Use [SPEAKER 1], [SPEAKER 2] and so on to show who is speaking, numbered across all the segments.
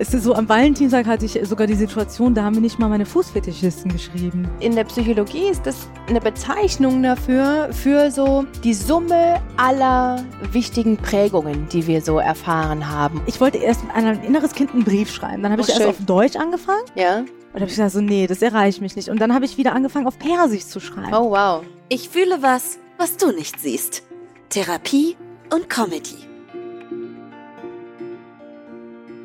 [SPEAKER 1] Es ist so, am Valentinstag hatte ich sogar die Situation, da haben wir nicht mal meine Fußfetischisten geschrieben.
[SPEAKER 2] In der Psychologie ist das eine Bezeichnung dafür, für so die Summe aller wichtigen Prägungen, die wir so erfahren haben.
[SPEAKER 1] Ich wollte erst mit einem inneres Kind einen Brief schreiben. Dann habe ich
[SPEAKER 2] Oh,
[SPEAKER 1] erst
[SPEAKER 2] schön.
[SPEAKER 1] auf Deutsch angefangen.
[SPEAKER 2] Ja?
[SPEAKER 1] Und habe ich gesagt, so, nee, das erreicht mich nicht. Und dann habe ich wieder angefangen, auf Persisch zu schreiben.
[SPEAKER 2] Oh, wow.
[SPEAKER 3] Ich fühle was, was du nicht siehst. Therapie und Comedy.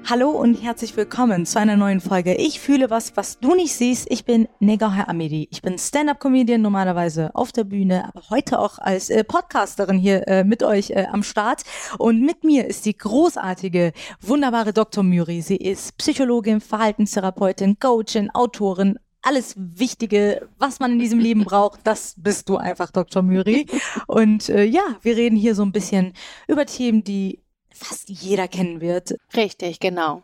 [SPEAKER 1] Hallo und herzlich willkommen zu einer neuen Folge. Ich fühle was, was du nicht siehst. Ich bin Negahar Amedi. Ich bin Stand-up-Comedian normalerweise auf der Bühne, aber heute auch als äh, Podcasterin hier äh, mit euch äh, am Start. Und mit mir ist die großartige, wunderbare Dr. Müri. Sie ist Psychologin, Verhaltenstherapeutin, Coachin, Autorin, alles Wichtige, was man in diesem Leben braucht, das bist du einfach, Dr. Müri. Und äh, ja, wir reden hier so ein bisschen über Themen, die fast jeder kennen wird.
[SPEAKER 2] Richtig, genau.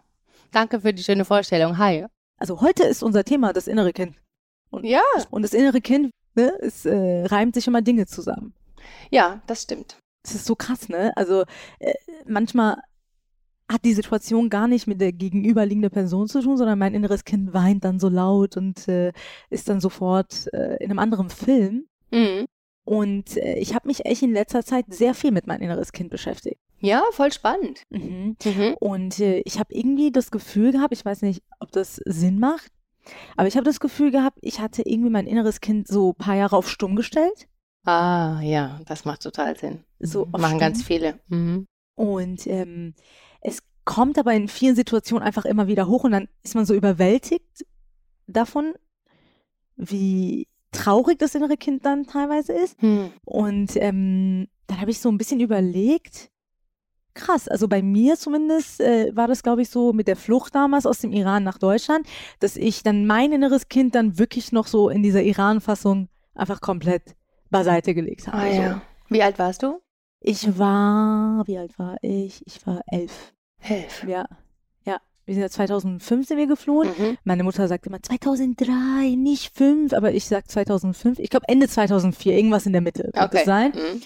[SPEAKER 2] Danke für die schöne Vorstellung. Hi.
[SPEAKER 1] Also heute ist unser Thema das innere Kind.
[SPEAKER 2] Ja,
[SPEAKER 1] Und das innere Kind, ne, es äh, reimt sich immer Dinge zusammen.
[SPEAKER 2] ja, das stimmt.
[SPEAKER 1] Das ist so krass, ne? Also äh, manchmal hat die Situation gar nicht mit der gegenüberliegenden Person zu tun, sondern mein inneres Kind weint dann so laut und äh, ist dann sofort äh, in einem anderen Film.
[SPEAKER 2] Mhm.
[SPEAKER 1] Und äh, ich habe mich echt in letzter Zeit sehr viel mit meinem inneres Kind beschäftigt.
[SPEAKER 2] Ja, voll spannend.
[SPEAKER 1] Mhm.
[SPEAKER 2] Mhm.
[SPEAKER 1] Und äh, ich habe irgendwie das Gefühl gehabt, ich weiß nicht, ob das Sinn macht, aber ich habe das Gefühl gehabt, ich hatte irgendwie mein inneres Kind so ein paar Jahre auf stumm gestellt.
[SPEAKER 2] Ah, ja, das macht total Sinn.
[SPEAKER 1] So auf
[SPEAKER 2] Machen ganz viele. Mhm.
[SPEAKER 1] Und ähm, es kommt aber in vielen Situationen einfach immer wieder hoch und dann ist man so überwältigt davon, wie traurig das innere Kind dann teilweise ist.
[SPEAKER 2] Hm.
[SPEAKER 1] Und ähm, dann habe ich so ein bisschen überlegt, krass, also bei mir zumindest äh, war das, glaube ich, so mit der Flucht damals aus dem Iran nach Deutschland, dass ich dann mein inneres Kind dann wirklich noch so in dieser Iran-Fassung einfach komplett beiseite gelegt habe.
[SPEAKER 2] Ah, ja. Wie alt warst du?
[SPEAKER 1] Ich war, wie alt war ich? Ich war elf.
[SPEAKER 2] Elf.
[SPEAKER 1] Ja. Wir sind ja 2005 sind wir geflohen.
[SPEAKER 2] Mhm.
[SPEAKER 1] Meine Mutter sagt immer 2003, nicht 5, aber ich sag 2005. Ich glaube Ende 2004, irgendwas in der Mitte wird
[SPEAKER 2] Okay.
[SPEAKER 1] es sein.
[SPEAKER 2] Mhm.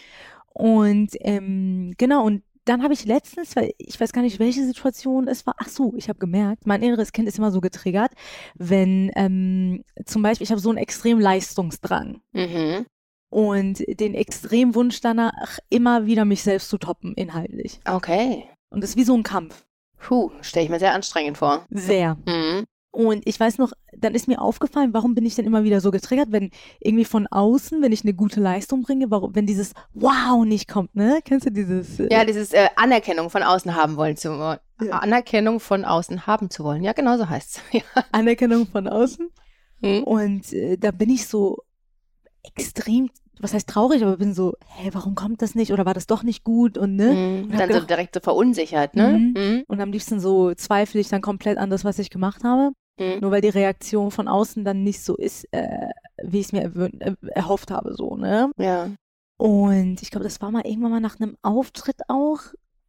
[SPEAKER 1] Und ähm, genau, und dann habe ich letztens, weil ich weiß gar nicht, welche Situation es war. Ach so, ich habe gemerkt, mein inneres Kind ist immer so getriggert, wenn ähm, zum Beispiel, ich habe so einen extremen Leistungsdrang
[SPEAKER 2] Mhm.
[SPEAKER 1] und den extremen Wunsch danach, immer wieder mich selbst zu toppen, inhaltlich.
[SPEAKER 2] Okay.
[SPEAKER 1] Und das ist wie so ein Kampf.
[SPEAKER 2] Puh, stelle ich mir sehr anstrengend vor.
[SPEAKER 1] Sehr.
[SPEAKER 2] Mhm.
[SPEAKER 1] Und ich weiß noch, dann ist mir aufgefallen, warum bin ich denn immer wieder so getriggert, wenn irgendwie von außen, wenn ich eine gute Leistung bringe, warum, wenn dieses Wow nicht kommt, ne? Kennst du dieses? äh,
[SPEAKER 2] Ja, dieses äh, Anerkennung von außen haben wollen zu wollen.
[SPEAKER 1] Ja.
[SPEAKER 2] Anerkennung von außen haben zu wollen. Ja, genau so heißt es. Ja.
[SPEAKER 1] Anerkennung von außen.
[SPEAKER 2] Mhm.
[SPEAKER 1] Und äh, da bin ich so extrem, was heißt traurig, aber bin so, hä, warum kommt das nicht? Oder war das doch nicht gut? Und ne?
[SPEAKER 2] Mhm.
[SPEAKER 1] Und
[SPEAKER 2] Dann so
[SPEAKER 1] gedacht-
[SPEAKER 2] direkt so verunsichert, ne?
[SPEAKER 1] Mhm.
[SPEAKER 2] Mhm.
[SPEAKER 1] Und am liebsten so zweifle ich dann komplett an das, was ich gemacht habe.
[SPEAKER 2] Mhm.
[SPEAKER 1] Nur weil die Reaktion von außen dann nicht so ist, äh, wie ich es mir äh, erhofft habe, so, ne?
[SPEAKER 2] Ja.
[SPEAKER 1] Und ich glaube, das war mal irgendwann mal nach einem Auftritt auch.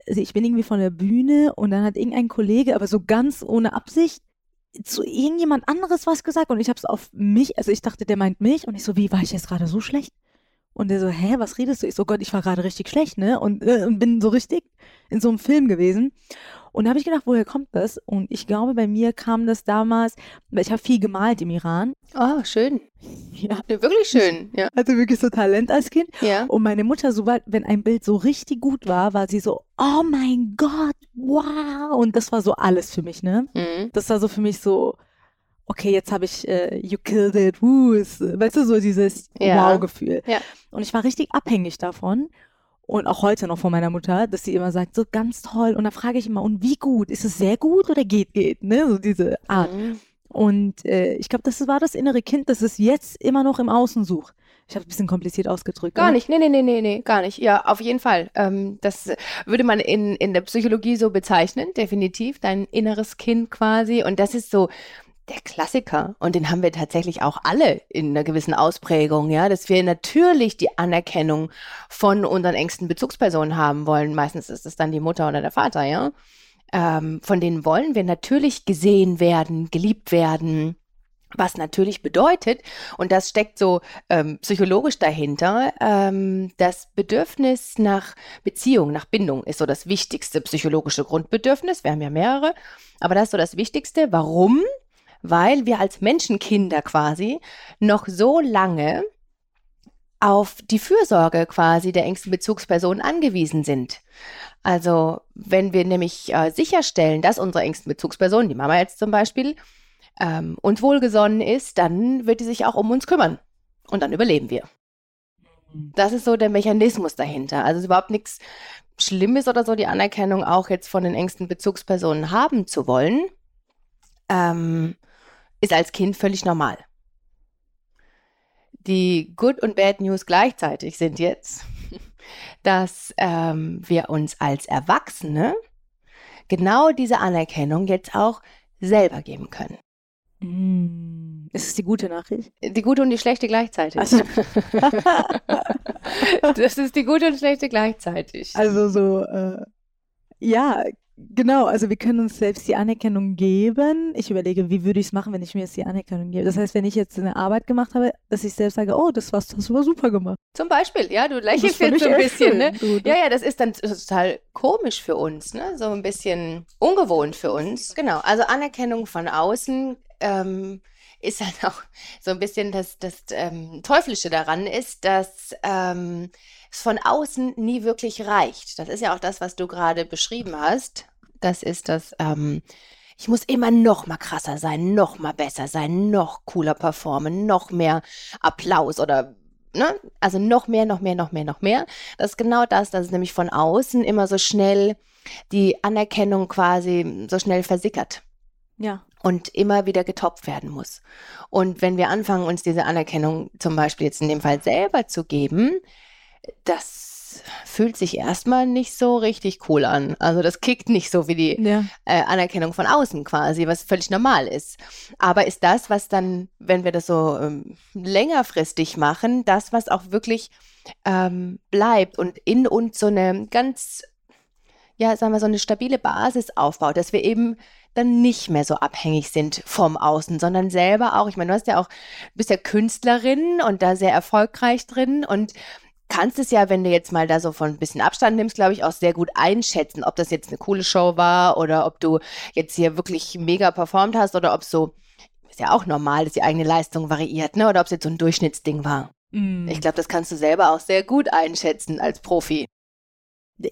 [SPEAKER 1] Also ich bin irgendwie von der Bühne und dann hat irgendein Kollege, aber so ganz ohne Absicht, zu irgendjemand anderes was gesagt und ich habe es auf mich, also ich dachte, der meint mich und ich so, wie war ich jetzt gerade so schlecht? Und der so, hä, was redest du? Ich so, Gott, ich war gerade richtig schlecht, ne? Und, äh, und bin so richtig in so einem Film gewesen. Und da habe ich gedacht, woher kommt das? Und ich glaube, bei mir kam das damals, weil ich habe viel gemalt im Iran.
[SPEAKER 2] Oh, schön.
[SPEAKER 1] Ja.
[SPEAKER 2] Ja, Wirklich schön. Ja.
[SPEAKER 1] Hatte wirklich so Talent als Kind.
[SPEAKER 2] Ja.
[SPEAKER 1] Und meine Mutter, sobald, wenn ein Bild so richtig gut war, war sie so, oh mein Gott, wow. Und das war so alles für mich, ne?
[SPEAKER 2] Mhm.
[SPEAKER 1] Das war so für mich so, okay, jetzt habe ich, äh, you killed it, woo, ist, weißt du, so dieses
[SPEAKER 2] Ja.
[SPEAKER 1] Wow-Gefühl.
[SPEAKER 2] Ja.
[SPEAKER 1] Und ich war richtig abhängig davon. Und auch heute noch von meiner Mutter, dass sie immer sagt, so ganz toll. Und da frage ich immer, und wie gut? Ist es sehr gut oder geht, geht? Ne? So diese Art.
[SPEAKER 2] Mhm.
[SPEAKER 1] Und äh, ich glaube, das war das innere Kind, das es jetzt immer noch im Außen sucht. Ich habe es ein bisschen kompliziert ausgedrückt.
[SPEAKER 2] Gar
[SPEAKER 1] ne?
[SPEAKER 2] nicht, nee, nee, nee, nee, nee, gar nicht. Ja, auf jeden Fall. Ähm, das würde man in, in der Psychologie so bezeichnen, definitiv, dein inneres Kind quasi. Und das ist so der Klassiker. Und den haben wir tatsächlich auch alle in einer gewissen Ausprägung, ja, dass wir natürlich die Anerkennung von unseren engsten Bezugspersonen haben wollen. Meistens ist es dann die Mutter oder der Vater, ja. Ähm, von denen wollen wir natürlich gesehen werden, geliebt werden Was natürlich bedeutet, und das steckt so ähm, psychologisch dahinter, ähm, das Bedürfnis nach Beziehung, nach Bindung ist so das wichtigste psychologische Grundbedürfnis. Wir haben ja mehrere, aber das ist so das Wichtigste. Warum? Weil wir als Menschenkinder quasi noch so lange auf die Fürsorge quasi der engsten Bezugsperson angewiesen sind. Also wenn wir nämlich äh, sicherstellen, dass unsere engsten Bezugsperson, die Mama jetzt zum Beispiel, ähm, uns wohlgesonnen ist, dann wird die sich auch um uns kümmern. Und dann überleben wir. Das ist so der Mechanismus dahinter. Also es ist überhaupt nichts Schlimmes oder so, die Anerkennung auch jetzt von den engsten Bezugspersonen haben zu wollen, ähm, ist als Kind völlig normal. Die Good und Bad News gleichzeitig sind jetzt, dass ähm, wir uns als Erwachsene genau diese Anerkennung jetzt auch selber geben können.
[SPEAKER 1] Mm. Ist es die gute Nachricht?
[SPEAKER 2] Die gute und die schlechte gleichzeitig.
[SPEAKER 1] Also,
[SPEAKER 2] das ist die gute und schlechte gleichzeitig.
[SPEAKER 1] also so, äh, ja, genau. Also wir können uns selbst die Anerkennung geben. Ich überlege, wie würde ich es machen, wenn ich mir jetzt die Anerkennung gebe. Das heißt, wenn ich jetzt eine Arbeit gemacht habe, dass ich selbst sage, oh, das war's, das war super gemacht.
[SPEAKER 2] Zum Beispiel, ja, du lächelst jetzt so ein bisschen, ne? Ja, ja, das ist dann total komisch für uns, ne? So ein bisschen ungewohnt für uns. Genau, also Anerkennung von außen ähm, ist halt auch so ein bisschen das, das ähm, Teuflische daran ist, dass ähm, von außen nie wirklich reicht. Das ist ja auch das, was du gerade beschrieben hast. Das ist das, ähm, ich muss immer noch mal krasser sein, noch mal besser sein, noch cooler performen, noch mehr Applaus oder ne? Also noch mehr, noch mehr, noch mehr, noch mehr. Das ist genau das, dass es nämlich von außen immer so schnell die Anerkennung quasi so schnell versickert.
[SPEAKER 1] Ja
[SPEAKER 2] und immer wieder getopft werden muss. Und wenn wir anfangen, uns diese Anerkennung zum Beispiel jetzt in dem Fall selber zu geben, das fühlt sich erstmal nicht so richtig cool an. Also das kickt nicht so wie die ja. äh, Anerkennung von außen quasi, was völlig normal ist. Aber ist das, was dann, wenn wir das so ähm, längerfristig machen, das, was auch wirklich ähm, bleibt und in uns so eine ganz, ja, sagen wir, so eine stabile Basis aufbaut, dass wir eben dann nicht mehr so abhängig sind vom Außen, sondern selber auch, ich meine, du hast ja auch, bist ja Künstlerin und da sehr erfolgreich drin und kannst es ja, wenn du jetzt mal da so von ein bisschen Abstand nimmst, glaube ich, auch sehr gut einschätzen, ob das jetzt eine coole Show war oder ob du jetzt hier wirklich mega performt hast oder ob so, ist ja auch normal, dass die eigene Leistung variiert, ne? Oder ob es jetzt so ein Durchschnittsding war. Mm. Ich glaube, das kannst du selber auch sehr gut einschätzen als Profi.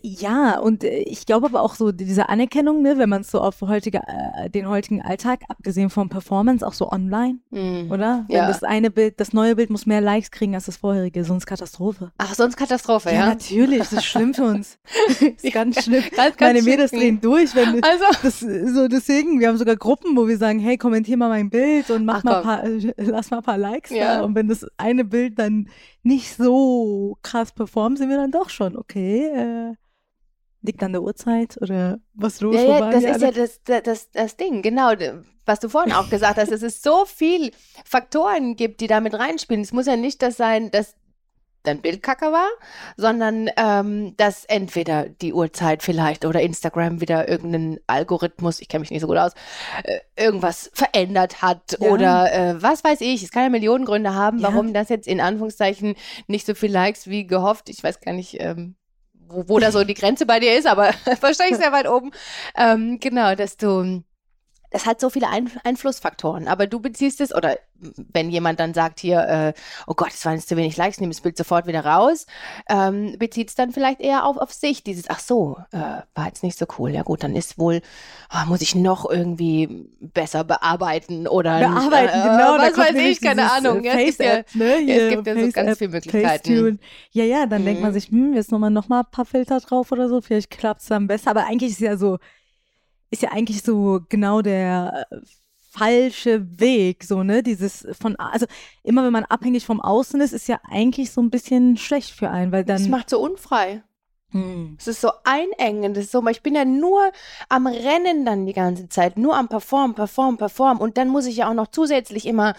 [SPEAKER 1] Ja, und äh, ich glaube aber auch so diese Anerkennung, ne, wenn man es so auf heutige, äh, den heutigen Alltag, abgesehen vom Performance, auch so online, mm, oder? Wenn ja. das eine Bild, das neue Bild muss mehr Likes kriegen als das vorherige, sonst Katastrophe.
[SPEAKER 2] Ach, sonst Katastrophe, ja?
[SPEAKER 1] Ja, natürlich, das ist schlimm für uns. das ist ganz schlimm. ganz, ganz Meine Mädels drehen durch, wenn also. das, so deswegen, wir haben sogar Gruppen, wo wir sagen, hey, kommentier mal mein Bild und mach Ach, mal paar, äh, lass mal ein paar Likes ja. da. Und wenn das eine Bild dann nicht so krass performen, sind wir dann doch schon, okay, äh, liegt an der Uhrzeit oder was los?
[SPEAKER 2] Ja, ja das ist ja das, das, das Ding, genau, was du vorhin auch gesagt hast, dass es so viel Faktoren gibt, die damit reinspielen. Es muss ja nicht das sein, dass dein Bild kacke war, sondern ähm, dass entweder die Uhrzeit vielleicht oder Instagram wieder irgendeinen Algorithmus, ich kenne mich nicht so gut aus, äh, irgendwas verändert hat ja. oder äh, was weiß ich. Es kann ja Millionen Gründe haben, ja. warum das jetzt in Anführungszeichen nicht so viel Likes wie gehofft. Ich weiß gar nicht, ähm, wo, wo da so die Grenze bei dir ist, aber wahrscheinlich sehr weit oben. Ähm, genau, dass du das hat so viele Ein Einflussfaktoren. Aber du beziehst es, oder wenn jemand dann sagt hier, äh, oh Gott, es waren jetzt zu wenig Likes, nimm das Bild sofort wieder raus, ähm, bezieht es dann vielleicht eher auf, auf sich. Dieses, ach so, äh, war jetzt nicht so cool. Ja gut, dann ist wohl, oh, muss ich noch irgendwie besser bearbeiten oder
[SPEAKER 1] bearbeiten, äh, genau.
[SPEAKER 2] Was weiß ich, keine Ahnung. Ja, es gibt ja, ne? ja, es gibt ja so ganz viele Möglichkeiten.
[SPEAKER 1] Ja, ja, dann mhm. denkt man mhm. sich, hm, jetzt nochmal noch mal ein paar Filter drauf oder so, vielleicht klappt es dann besser. Aber eigentlich ist es ja so, ist ja eigentlich so genau der äh, falsche Weg, so, ne? Dieses von, also immer wenn man abhängig vom Außen ist, ist ja eigentlich so ein bisschen schlecht für einen, weil dann.
[SPEAKER 2] Es macht so unfrei. Hm. Es ist so einengend. Es ist so, ich bin ja nur am Rennen dann die ganze Zeit, nur am Performen, Performen, Performen. Und dann muss ich ja auch noch zusätzlich immer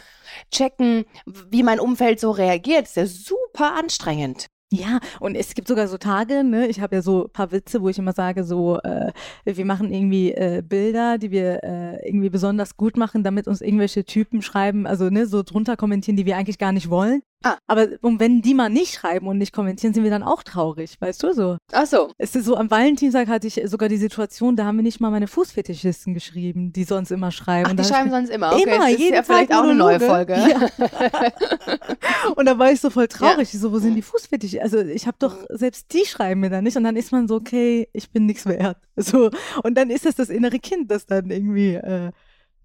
[SPEAKER 2] checken, wie mein Umfeld so reagiert. Das ist ja super anstrengend.
[SPEAKER 1] Ja, und es gibt sogar so Tage, ne? Ich habe ja so ein paar Witze, wo ich immer sage, so, äh, wir machen irgendwie äh, Bilder, die wir äh, irgendwie besonders gut machen, damit uns irgendwelche Typen schreiben, also ne, so drunter kommentieren, die wir eigentlich gar nicht wollen.
[SPEAKER 2] Ah.
[SPEAKER 1] Aber und wenn die mal nicht schreiben und nicht kommentieren, sind wir dann auch traurig, weißt du so?
[SPEAKER 2] Ach so.
[SPEAKER 1] Es ist so, am Valentinstag hatte ich sogar die Situation, da haben wir nicht mal meine Fußfetischisten geschrieben, die sonst immer schreiben.
[SPEAKER 2] Ach, die schreiben sonst immer. Okay,
[SPEAKER 1] Immer,
[SPEAKER 2] das ist
[SPEAKER 1] jeden
[SPEAKER 2] ja vielleicht
[SPEAKER 1] Tag
[SPEAKER 2] auch eine neue. Folge.
[SPEAKER 1] Ja. und da war ich so voll traurig. Ich so, wo sind die Fußfetische? Also ich habe doch, selbst die schreiben mir dann nicht. Und dann ist man so, okay, ich bin nichts wert. So. Und dann ist das das innere Kind, das dann irgendwie äh,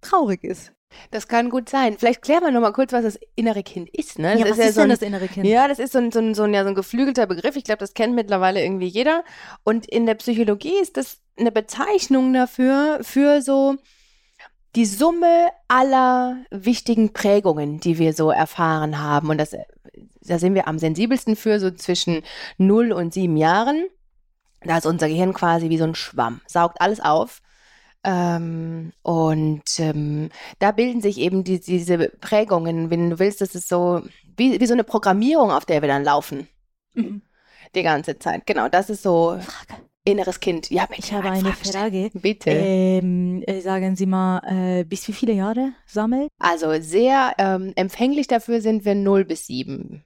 [SPEAKER 1] traurig ist.
[SPEAKER 2] Das kann gut sein. Vielleicht klären wir noch mal kurz, was das innere Kind ist. Ne? Das
[SPEAKER 1] ja, was ist,
[SPEAKER 2] so
[SPEAKER 1] denn
[SPEAKER 2] ein,
[SPEAKER 1] das innere Kind?
[SPEAKER 2] Ja, das ist so ein, so ein, so ein, ja, so ein geflügelter Begriff. Ich glaube, das kennt mittlerweile irgendwie jeder. Und in der Psychologie ist das eine Bezeichnung dafür, für so die Summe aller wichtigen Prägungen, die wir so erfahren haben. Und das, da sind wir am sensibelsten für, so zwischen 0 und 7 Jahren. Da ist unser Gehirn quasi wie so ein Schwamm, saugt alles auf. Ähm, und ähm, da bilden sich eben die, diese Prägungen, wenn du willst, das ist so wie, wie so eine Programmierung, auf der wir dann laufen.
[SPEAKER 1] Mhm.
[SPEAKER 2] Die ganze Zeit. Genau, das ist so
[SPEAKER 1] Frage.
[SPEAKER 2] inneres Kind. Ja,
[SPEAKER 1] Ich habe eine
[SPEAKER 2] Frage.
[SPEAKER 1] Frage.
[SPEAKER 2] Bitte.
[SPEAKER 1] Ähm, äh, sagen Sie mal, äh, bis wie viele Jahre sammelt?
[SPEAKER 2] Also sehr ähm, empfänglich dafür sind wir 0 bis 7.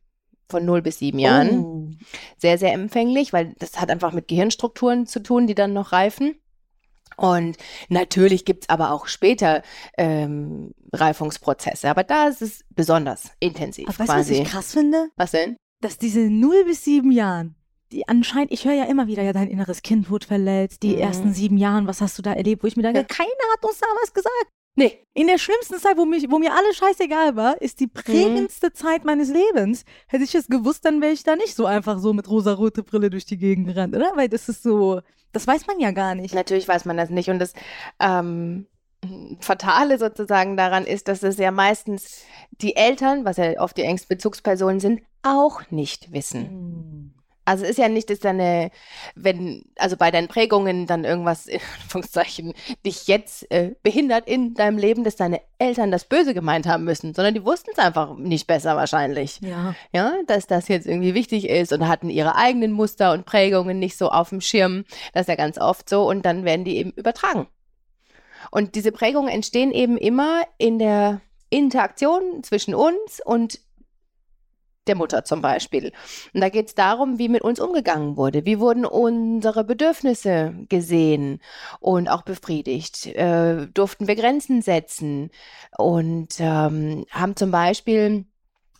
[SPEAKER 2] Von 0 bis 7 Jahren.
[SPEAKER 1] Oh.
[SPEAKER 2] Sehr, sehr empfänglich, weil das hat einfach mit Gehirnstrukturen zu tun, die dann noch reifen. Und natürlich gibt es aber auch später ähm, Reifungsprozesse. Aber da ist es besonders intensiv
[SPEAKER 1] Aber weißt du, was ich krass finde?
[SPEAKER 2] was denn?
[SPEAKER 1] dass diese 0 bis 7 Jahren, die anscheinend, ich höre ja immer wieder, ja, dein inneres Kind wurde verletzt, die
[SPEAKER 2] Mhm.
[SPEAKER 1] ersten sieben Jahren, was hast du da erlebt, wo ich mir denke,
[SPEAKER 2] Ja.
[SPEAKER 1] keiner hat uns da was gesagt.
[SPEAKER 2] Nee.
[SPEAKER 1] In der schlimmsten Zeit, wo, mich, wo mir alles scheißegal war, ist
[SPEAKER 2] Mhm.
[SPEAKER 1] die prägendste Zeit meines Lebens. Hätte ich es gewusst, dann wäre ich da nicht so einfach so mit rosarote Brille durch die Gegend gerannt, oder? Weil das ist so, das weiß man ja gar nicht.
[SPEAKER 2] Natürlich weiß man das nicht. Und das ähm, Fatale sozusagen daran ist, dass es ja meistens die Eltern, was ja oft die engsten Bezugspersonen sind, auch nicht wissen. Also es ist ja nicht, dass deine, wenn, also bei deinen Prägungen dann irgendwas, in Anführungszeichen, dich jetzt äh, behindert in deinem Leben, dass deine Eltern das Böse gemeint haben müssen, sondern die wussten es einfach nicht besser wahrscheinlich.
[SPEAKER 1] Ja.
[SPEAKER 2] Ja, dass das jetzt irgendwie wichtig ist und hatten ihre eigenen Muster und Prägungen nicht so auf dem Schirm. Das ist ja ganz oft so und dann werden die eben übertragen. Und diese Prägungen entstehen eben immer in der Interaktion zwischen uns und der Mutter zum Beispiel. Und da geht es darum, wie mit uns umgegangen wurde. Wie wurden unsere Bedürfnisse gesehen und auch befriedigt? Äh, durften wir Grenzen setzen? Und ähm, haben zum Beispiel,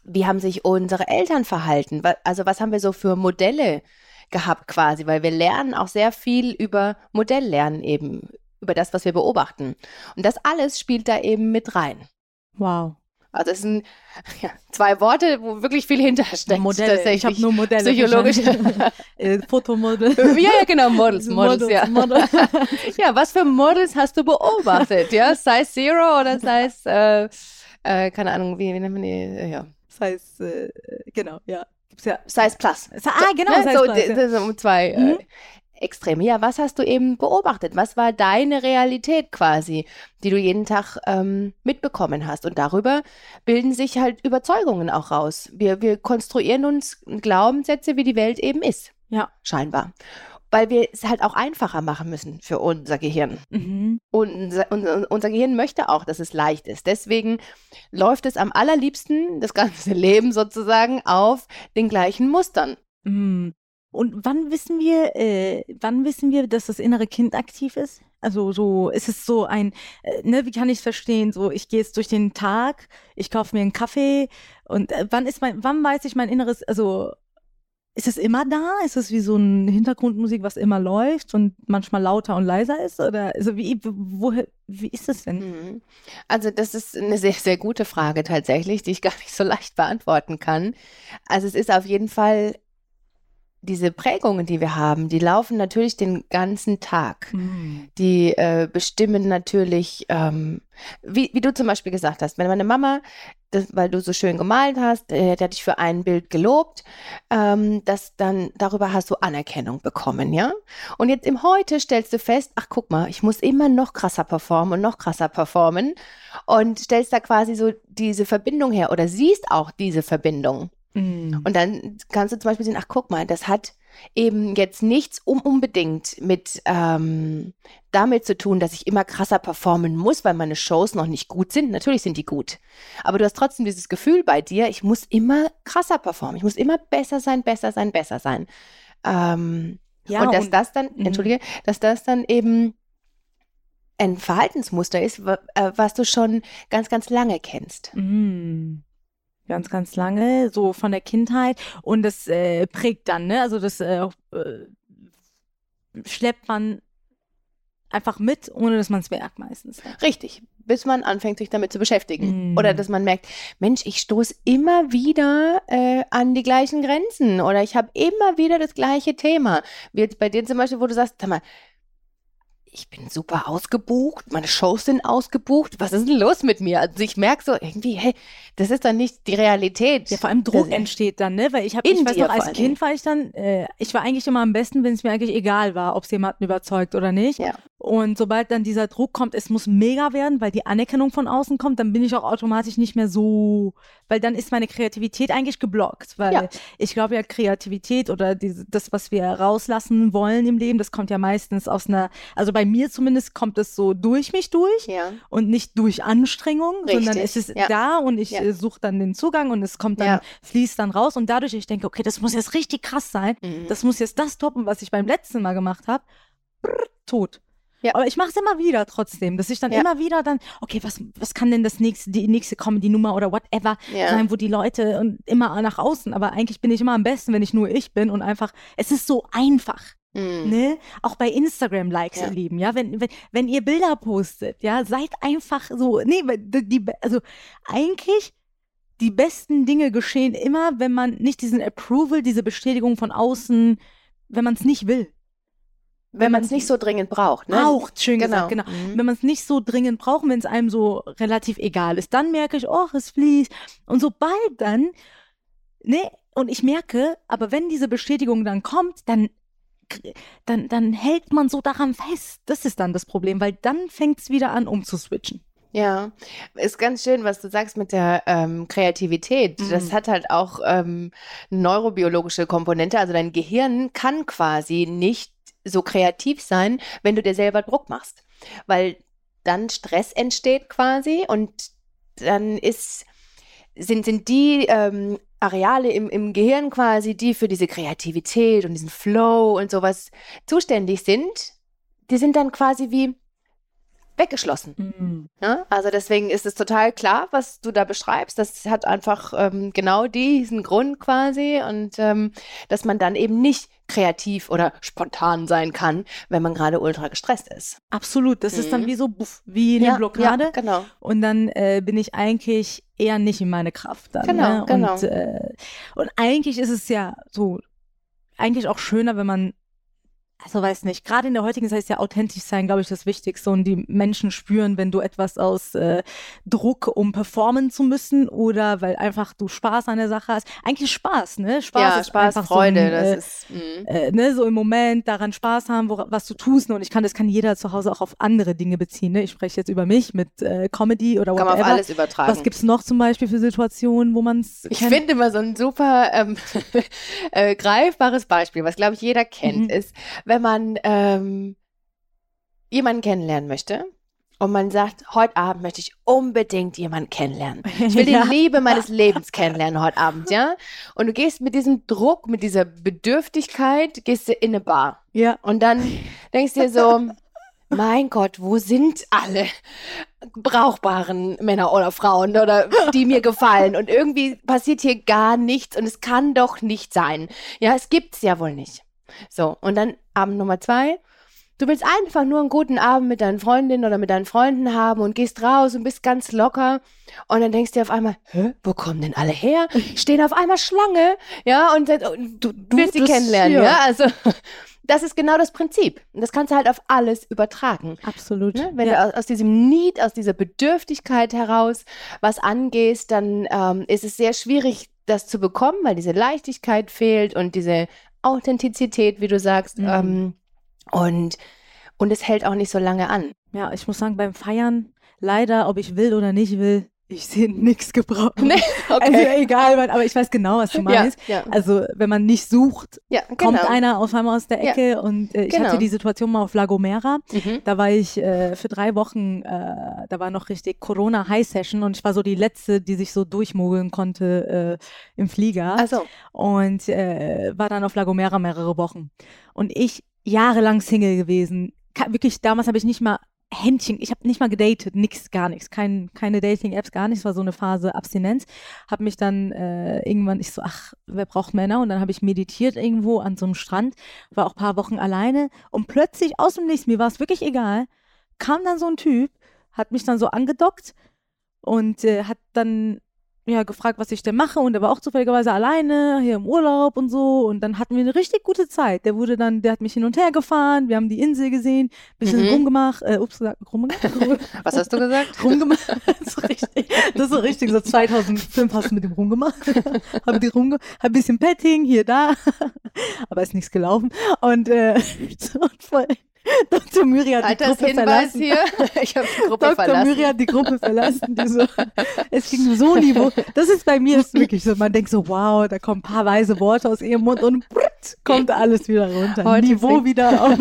[SPEAKER 2] wie haben sich unsere Eltern verhalten? Also was haben wir so für Modelle gehabt quasi? Weil wir lernen auch sehr viel über Modelllernen eben, über das, was wir beobachten. Und das alles spielt da eben mit rein.
[SPEAKER 1] Wow.
[SPEAKER 2] Also es sind ja, zwei Worte, wo wirklich viel hintersteckt.
[SPEAKER 1] Modelle. Ich habe
[SPEAKER 2] tatsächlich.
[SPEAKER 1] nur Modelle.
[SPEAKER 2] psychologisch.
[SPEAKER 1] wahrscheinlich. äh, Fotomodel.
[SPEAKER 2] ja, ja, genau, Models, Models, ja.
[SPEAKER 1] Model.
[SPEAKER 2] Ja, was für Models hast du beobachtet? Ja, Size Zero oder Size, äh, äh, keine Ahnung, wie, wie nennt man die? Äh, Ja.
[SPEAKER 1] Heißt, äh, genau, ja. Ja.
[SPEAKER 2] Size Plus.
[SPEAKER 1] Ah, genau,
[SPEAKER 2] ne?
[SPEAKER 1] Size
[SPEAKER 2] so,
[SPEAKER 1] Plus, ja.
[SPEAKER 2] so zwei
[SPEAKER 1] Mhm.
[SPEAKER 2] Extreme. Ja, was hast du eben beobachtet? Was war deine Realität quasi, die du jeden Tag ähm, mitbekommen hast? Und darüber bilden sich halt Überzeugungen auch raus. Wir, wir konstruieren uns Glaubenssätze, wie die Welt eben ist.
[SPEAKER 1] Ja.
[SPEAKER 2] Scheinbar. Weil wir es halt auch einfacher machen müssen für unser Gehirn.
[SPEAKER 1] Mhm.
[SPEAKER 2] Und unser, unser, unser Gehirn möchte auch, dass es leicht ist. Deswegen läuft es am allerliebsten, das ganze Leben sozusagen, auf den gleichen Mustern.
[SPEAKER 1] Mhm. Und wann wissen wir, äh, wann wissen wir, dass das innere Kind aktiv ist? Also so, ist es so ein, äh, ne, wie kann ich es verstehen? So, ich gehe jetzt durch den Tag, ich kaufe mir einen Kaffee und äh, wann ist mein, wann weiß ich mein inneres, also ist es immer da? Ist es wie so ein Hintergrundmusik, was immer läuft und manchmal lauter und leiser ist? Oder also wie, woher, wie ist es denn?
[SPEAKER 2] Mhm. Also das ist eine sehr, sehr gute Frage tatsächlich, die ich gar nicht so leicht beantworten kann. Also es ist auf jeden Fall diese Prägungen, die wir haben, die laufen natürlich den ganzen Tag.
[SPEAKER 1] Mhm.
[SPEAKER 2] Die äh, bestimmen natürlich, ähm, wie, wie du zum Beispiel gesagt hast, wenn meine Mama, das, weil du so schön gemalt hast, äh, die hat dich für ein Bild gelobt, ähm, dass dann darüber hast du Anerkennung bekommen, ja? Und jetzt im Heute stellst du fest, ach guck mal, ich muss immer noch krasser performen und noch krasser performen und stellst da quasi so diese Verbindung her oder siehst auch diese Verbindung. Mhm. Und dann kannst du zum Beispiel sehen, ach guck mal, das hat eben jetzt nichts um unbedingt mit ähm, damit zu tun, dass ich immer krasser performen muss, weil meine Shows noch nicht gut sind. Natürlich sind die gut. Aber du hast trotzdem dieses Gefühl bei dir, ich muss immer krasser performen. Ich muss immer besser sein, besser sein, besser sein. Ähm, ja, und dass und, das dann, mhm. entschuldige, dass das dann eben ein Verhaltensmuster ist, äh, was du schon ganz, ganz lange kennst.
[SPEAKER 1] Mhm ganz, ganz lange, so von der Kindheit. Und das äh, prägt dann, ne? Also das äh, äh, schleppt man einfach mit, ohne dass man es merkt meistens.
[SPEAKER 2] Richtig, bis man anfängt, sich damit zu beschäftigen. Mm. Oder dass man merkt, Mensch, ich stoße immer wieder äh, an die gleichen Grenzen oder ich habe immer wieder das gleiche Thema. Wie jetzt bei dir zum Beispiel, wo du sagst, sag mal, ich bin super ausgebucht, meine Shows sind ausgebucht. Was ist denn los mit mir? Also ich merke so irgendwie, hey, das ist dann nicht die Realität.
[SPEAKER 1] Ja, vor allem Druck das entsteht dann, ne? Weil ich habe, ich weiß noch, als Kind war ich dann, äh, ich war eigentlich immer am besten, wenn es mir eigentlich egal war, ob es jemanden überzeugt oder nicht. Ja. Und sobald dann dieser Druck kommt, es muss mega werden, weil die Anerkennung von außen kommt, dann bin ich auch automatisch nicht mehr so, weil dann ist meine Kreativität eigentlich geblockt. Weil ja. ich glaube ja, Kreativität oder diese, das, was wir rauslassen wollen im Leben, das kommt ja meistens aus einer, also bei mir zumindest kommt es so durch mich durch ja. und nicht durch Anstrengung, Richtig. sondern es ist ja. da und ich ja. suche dann den Zugang und es kommt dann, fließt dann raus und dadurch ich denke, okay, das muss jetzt richtig krass sein, mhm. das muss jetzt das toppen, was ich beim letzten Mal gemacht habe. Tot. Ja. Aber ich mache es immer wieder trotzdem, dass ich dann ja. immer wieder dann, okay, was, was kann denn das nächste, die nächste Comedy-Nummer oder whatever ja. sein, wo die Leute und immer nach außen, aber eigentlich bin ich immer am besten, wenn ich nur ich bin und einfach, es ist so einfach. Mm. Ne? Auch bei Instagram Likes, ja. ihr Lieben, ja, wenn, wenn, wenn ihr Bilder postet, ja, seid einfach so, nee, die, also eigentlich die besten Dinge geschehen immer, wenn man nicht diesen Approval, diese Bestätigung von außen, wenn man es nicht will.
[SPEAKER 2] Wenn man es nicht so dringend braucht. Ne?
[SPEAKER 1] Braucht, schön genau. gesagt, genau. Mhm. Wenn man es nicht so dringend braucht, wenn es einem so relativ egal ist, dann merke ich, oh, es fließt. Und sobald dann, ne, und ich merke, aber wenn diese Bestätigung dann kommt, dann dann, dann hält man so daran fest. Das ist dann das Problem, weil dann fängt es wieder an, umzuswitchen.
[SPEAKER 2] Ja, ist ganz schön, was du sagst mit der ähm, Kreativität. Mhm. Das hat halt auch ähm, neurobiologische Komponente. Also dein Gehirn kann quasi nicht so kreativ sein, wenn du dir selber Druck machst. Weil dann Stress entsteht quasi und dann ist, sind, sind die ähm, Areale im, im Gehirn quasi, die für diese Kreativität und diesen Flow und sowas zuständig sind, die sind dann quasi wie weggeschlossen. Mhm. Ja, also deswegen ist es total klar, was du da beschreibst. Das hat einfach ähm, genau diesen Grund quasi und ähm, dass man dann eben nicht kreativ oder spontan sein kann, wenn man gerade ultra gestresst ist.
[SPEAKER 1] Absolut, das mhm. ist dann mhm. wie so buff, wie eine ja, Blockade. Ja, genau. Und dann äh, bin ich eigentlich eher nicht in meine Kraft dann. Genau, ne? genau. Und, äh, und eigentlich ist es ja so, eigentlich auch schöner, wenn man also weiß nicht, gerade in der heutigen Zeit ist ja authentisch sein, glaube ich, das Wichtigste und die Menschen spüren, wenn du etwas aus äh, Druck, um performen zu müssen oder weil einfach du Spaß an der Sache hast. Eigentlich Spaß, ne? Spaß
[SPEAKER 2] ja, ist Spaß, einfach Freude, so ein, das äh, ist
[SPEAKER 1] mm. äh, ne, so im Moment daran Spaß haben, wo, was du tust und ich kann, das kann jeder zu Hause auch auf andere Dinge beziehen. Ne? Ich spreche jetzt über mich mit äh, Comedy oder whatever.
[SPEAKER 2] Kann man auf alles übertragen.
[SPEAKER 1] Was gibt's noch zum Beispiel für Situationen, wo man es
[SPEAKER 2] Ich finde immer so ein super ähm, äh, greifbares Beispiel, was glaube ich jeder kennt, mhm. ist wenn man ähm, jemanden kennenlernen möchte und man sagt, heute Abend möchte ich unbedingt jemanden kennenlernen. Ich will ja. die Liebe meines Lebens kennenlernen heute Abend, ja? Und du gehst mit diesem Druck, mit dieser Bedürftigkeit, gehst du in eine Bar. Ja. Und dann denkst du dir so, mein Gott, wo sind alle brauchbaren Männer oder Frauen oder die mir gefallen? Und irgendwie passiert hier gar nichts und es kann doch nicht sein. Ja, es gibt's ja wohl nicht. So, und dann Abend Nummer zwei. Du willst einfach nur einen guten Abend mit deinen Freundinnen oder mit deinen Freunden haben und gehst raus und bist ganz locker. Und dann denkst du dir auf einmal, Hä, wo kommen denn alle her? Stehen auf einmal Schlange, ja, und, und du, du willst sie kennenlernen, ja. ja. Also das ist genau das Prinzip. Und das kannst du halt auf alles übertragen.
[SPEAKER 1] Absolut.
[SPEAKER 2] Ne? Wenn ja. du aus, aus, diesem Need, aus dieser Bedürftigkeit heraus was angehst, dann ähm, ist es sehr schwierig, das zu bekommen, weil diese Leichtigkeit fehlt und diese Authentizität, wie du sagst. Mhm. Ähm, und, und es hält auch nicht so lange an.
[SPEAKER 1] Ja, ich muss sagen, beim Feiern, leider, ob ich will oder nicht will, ich sehe nichts gebraucht.
[SPEAKER 2] Nee,
[SPEAKER 1] Also
[SPEAKER 2] okay.
[SPEAKER 1] egal, weil- aber ich weiß genau, was du
[SPEAKER 2] Ja,
[SPEAKER 1] meinst.
[SPEAKER 2] ja.
[SPEAKER 1] Also wenn man nicht sucht,
[SPEAKER 2] ja,
[SPEAKER 1] kommt
[SPEAKER 2] genau.
[SPEAKER 1] einer auf einmal aus der
[SPEAKER 2] Ja.
[SPEAKER 1] Ecke und äh, ich
[SPEAKER 2] Genau.
[SPEAKER 1] hatte die Situation mal auf La Gomera.
[SPEAKER 2] Mhm.
[SPEAKER 1] Da war ich äh, für drei Wochen, äh, da war noch richtig Corona-High-Session und ich war so die Letzte, die sich so durchmogeln konnte äh, im Flieger
[SPEAKER 2] Also,
[SPEAKER 1] und äh, war dann auf La Gomera mehrere Wochen. Und ich jahrelang Single gewesen. Ka wirklich, damals habe ich nicht mal Händchen, ich habe nicht mal gedatet, nix, gar nichts, kein, keine Dating-Apps, gar nichts, war so eine Phase Abstinenz. Habe mich dann äh, irgendwann, ich so, ach, wer braucht Männer? Und dann habe ich meditiert irgendwo an so einem Strand, war auch paar Wochen alleine und plötzlich aus dem Nichts, mir war es wirklich egal, kam dann so ein Typ, hat mich dann so angedockt und äh, hat dann ja, gefragt, was ich denn mache und er war auch zufälligerweise alleine hier im Urlaub und so. Und dann hatten wir eine richtig gute Zeit. Der wurde dann, der hat mich hin und her gefahren, wir haben die Insel gesehen, bisschen
[SPEAKER 2] Mhm.
[SPEAKER 1] rumgemacht, äh, ups, gesagt, rumgemacht,
[SPEAKER 2] was hast du gesagt?
[SPEAKER 1] rumgemacht, so richtig, das ist so richtig, so 2005 hast du mit dem rumgemacht, hab die rumge, hab ein bisschen Petting hier, da, aber ist nichts gelaufen. Und, äh, und voll, Dr. Myri hat die Gruppe
[SPEAKER 2] Altershinweis
[SPEAKER 1] verlassen.
[SPEAKER 2] hier. Ich habe die Gruppe
[SPEAKER 1] Dr.
[SPEAKER 2] verlassen.
[SPEAKER 1] Myri hat die Gruppe verlassen. Die so, es ging so Niveau. Das ist bei mir ist wirklich so. Man denkt so, wow, da kommen ein paar weise Worte aus ihrem Mund und brrrt, kommt alles wieder runter.
[SPEAKER 2] Heute
[SPEAKER 1] Niveau
[SPEAKER 2] fliegt-
[SPEAKER 1] wieder auf.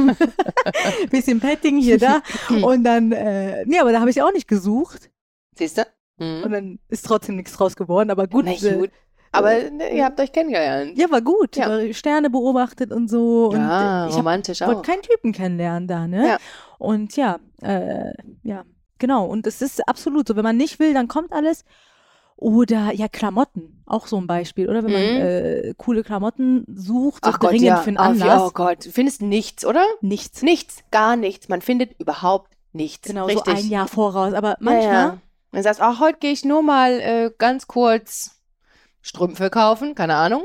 [SPEAKER 1] Bisschen Petting hier, da. Und dann, äh, nee, aber da habe ich auch nicht gesucht.
[SPEAKER 2] Siehst du? Mhm.
[SPEAKER 1] Und dann ist trotzdem nichts draus geworden. Aber gut.
[SPEAKER 2] Na
[SPEAKER 1] äh,
[SPEAKER 2] gut. Aber ne, ihr habt euch kennengelernt.
[SPEAKER 1] Ja, war gut.
[SPEAKER 2] Ja.
[SPEAKER 1] War Sterne beobachtet und so. Und
[SPEAKER 2] ja,
[SPEAKER 1] äh, ich hab
[SPEAKER 2] romantisch
[SPEAKER 1] wollte
[SPEAKER 2] auch.
[SPEAKER 1] keinen Typen kennenlernen da, ne?
[SPEAKER 2] Ja.
[SPEAKER 1] Und ja, äh, ja, genau. Und es ist absolut so, wenn man nicht will, dann kommt alles. Oder ja, Klamotten, auch so ein Beispiel, oder? Wenn man
[SPEAKER 2] Mhm.
[SPEAKER 1] äh, coole Klamotten sucht,
[SPEAKER 2] Ach Gott,
[SPEAKER 1] dringend
[SPEAKER 2] ja.
[SPEAKER 1] für einen Anlass,
[SPEAKER 2] Oh Gott, du findest nichts, oder?
[SPEAKER 1] nichts.
[SPEAKER 2] Nichts, gar nichts. Man findet überhaupt nichts.
[SPEAKER 1] Genau,
[SPEAKER 2] Richtig.
[SPEAKER 1] so ein Jahr voraus. Aber
[SPEAKER 2] Ja,
[SPEAKER 1] manchmal,
[SPEAKER 2] ja. Dann sagst du, ach, heute gehe ich nur mal äh, ganz kurz Strümpfe kaufen, keine Ahnung.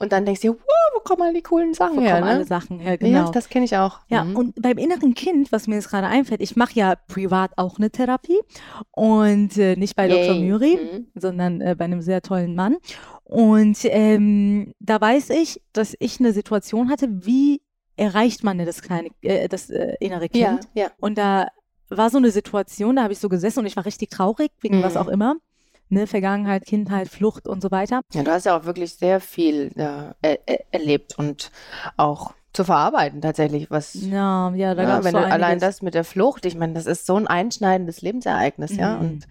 [SPEAKER 2] Und dann denkst du, wow, wo kommen all die coolen Sachen
[SPEAKER 1] wo
[SPEAKER 2] her,
[SPEAKER 1] kommen alle
[SPEAKER 2] ne?
[SPEAKER 1] Sachen her,
[SPEAKER 2] Ja,
[SPEAKER 1] genau.
[SPEAKER 2] das kenne ich auch.
[SPEAKER 1] Ja,
[SPEAKER 2] Mhm.
[SPEAKER 1] und beim inneren Kind, was mir jetzt gerade einfällt, ich mache ja privat auch eine Therapie und äh, nicht bei Dr.
[SPEAKER 2] Yay.
[SPEAKER 1] Muri,
[SPEAKER 2] Mhm.
[SPEAKER 1] sondern äh, bei einem sehr tollen Mann. Und ähm, da weiß ich, dass ich eine Situation hatte, wie erreicht man denn das kleine, äh, das äh, innere Kind?
[SPEAKER 2] Ja, ja.
[SPEAKER 1] Und da war so eine Situation, da habe ich so gesessen und ich war richtig traurig, wegen
[SPEAKER 2] Mhm.
[SPEAKER 1] was auch immer. Ne, Vergangenheit, Kindheit, Flucht und so weiter.
[SPEAKER 2] Ja, du hast ja auch wirklich sehr viel ja, er, er, erlebt und auch zu verarbeiten tatsächlich, was
[SPEAKER 1] Ja, ja, da
[SPEAKER 2] ja,
[SPEAKER 1] gab es
[SPEAKER 2] wenn
[SPEAKER 1] so
[SPEAKER 2] allein das mit der Flucht, ich meine, das ist so ein einschneidendes Lebensereignis, ja.
[SPEAKER 1] Mhm.
[SPEAKER 2] Und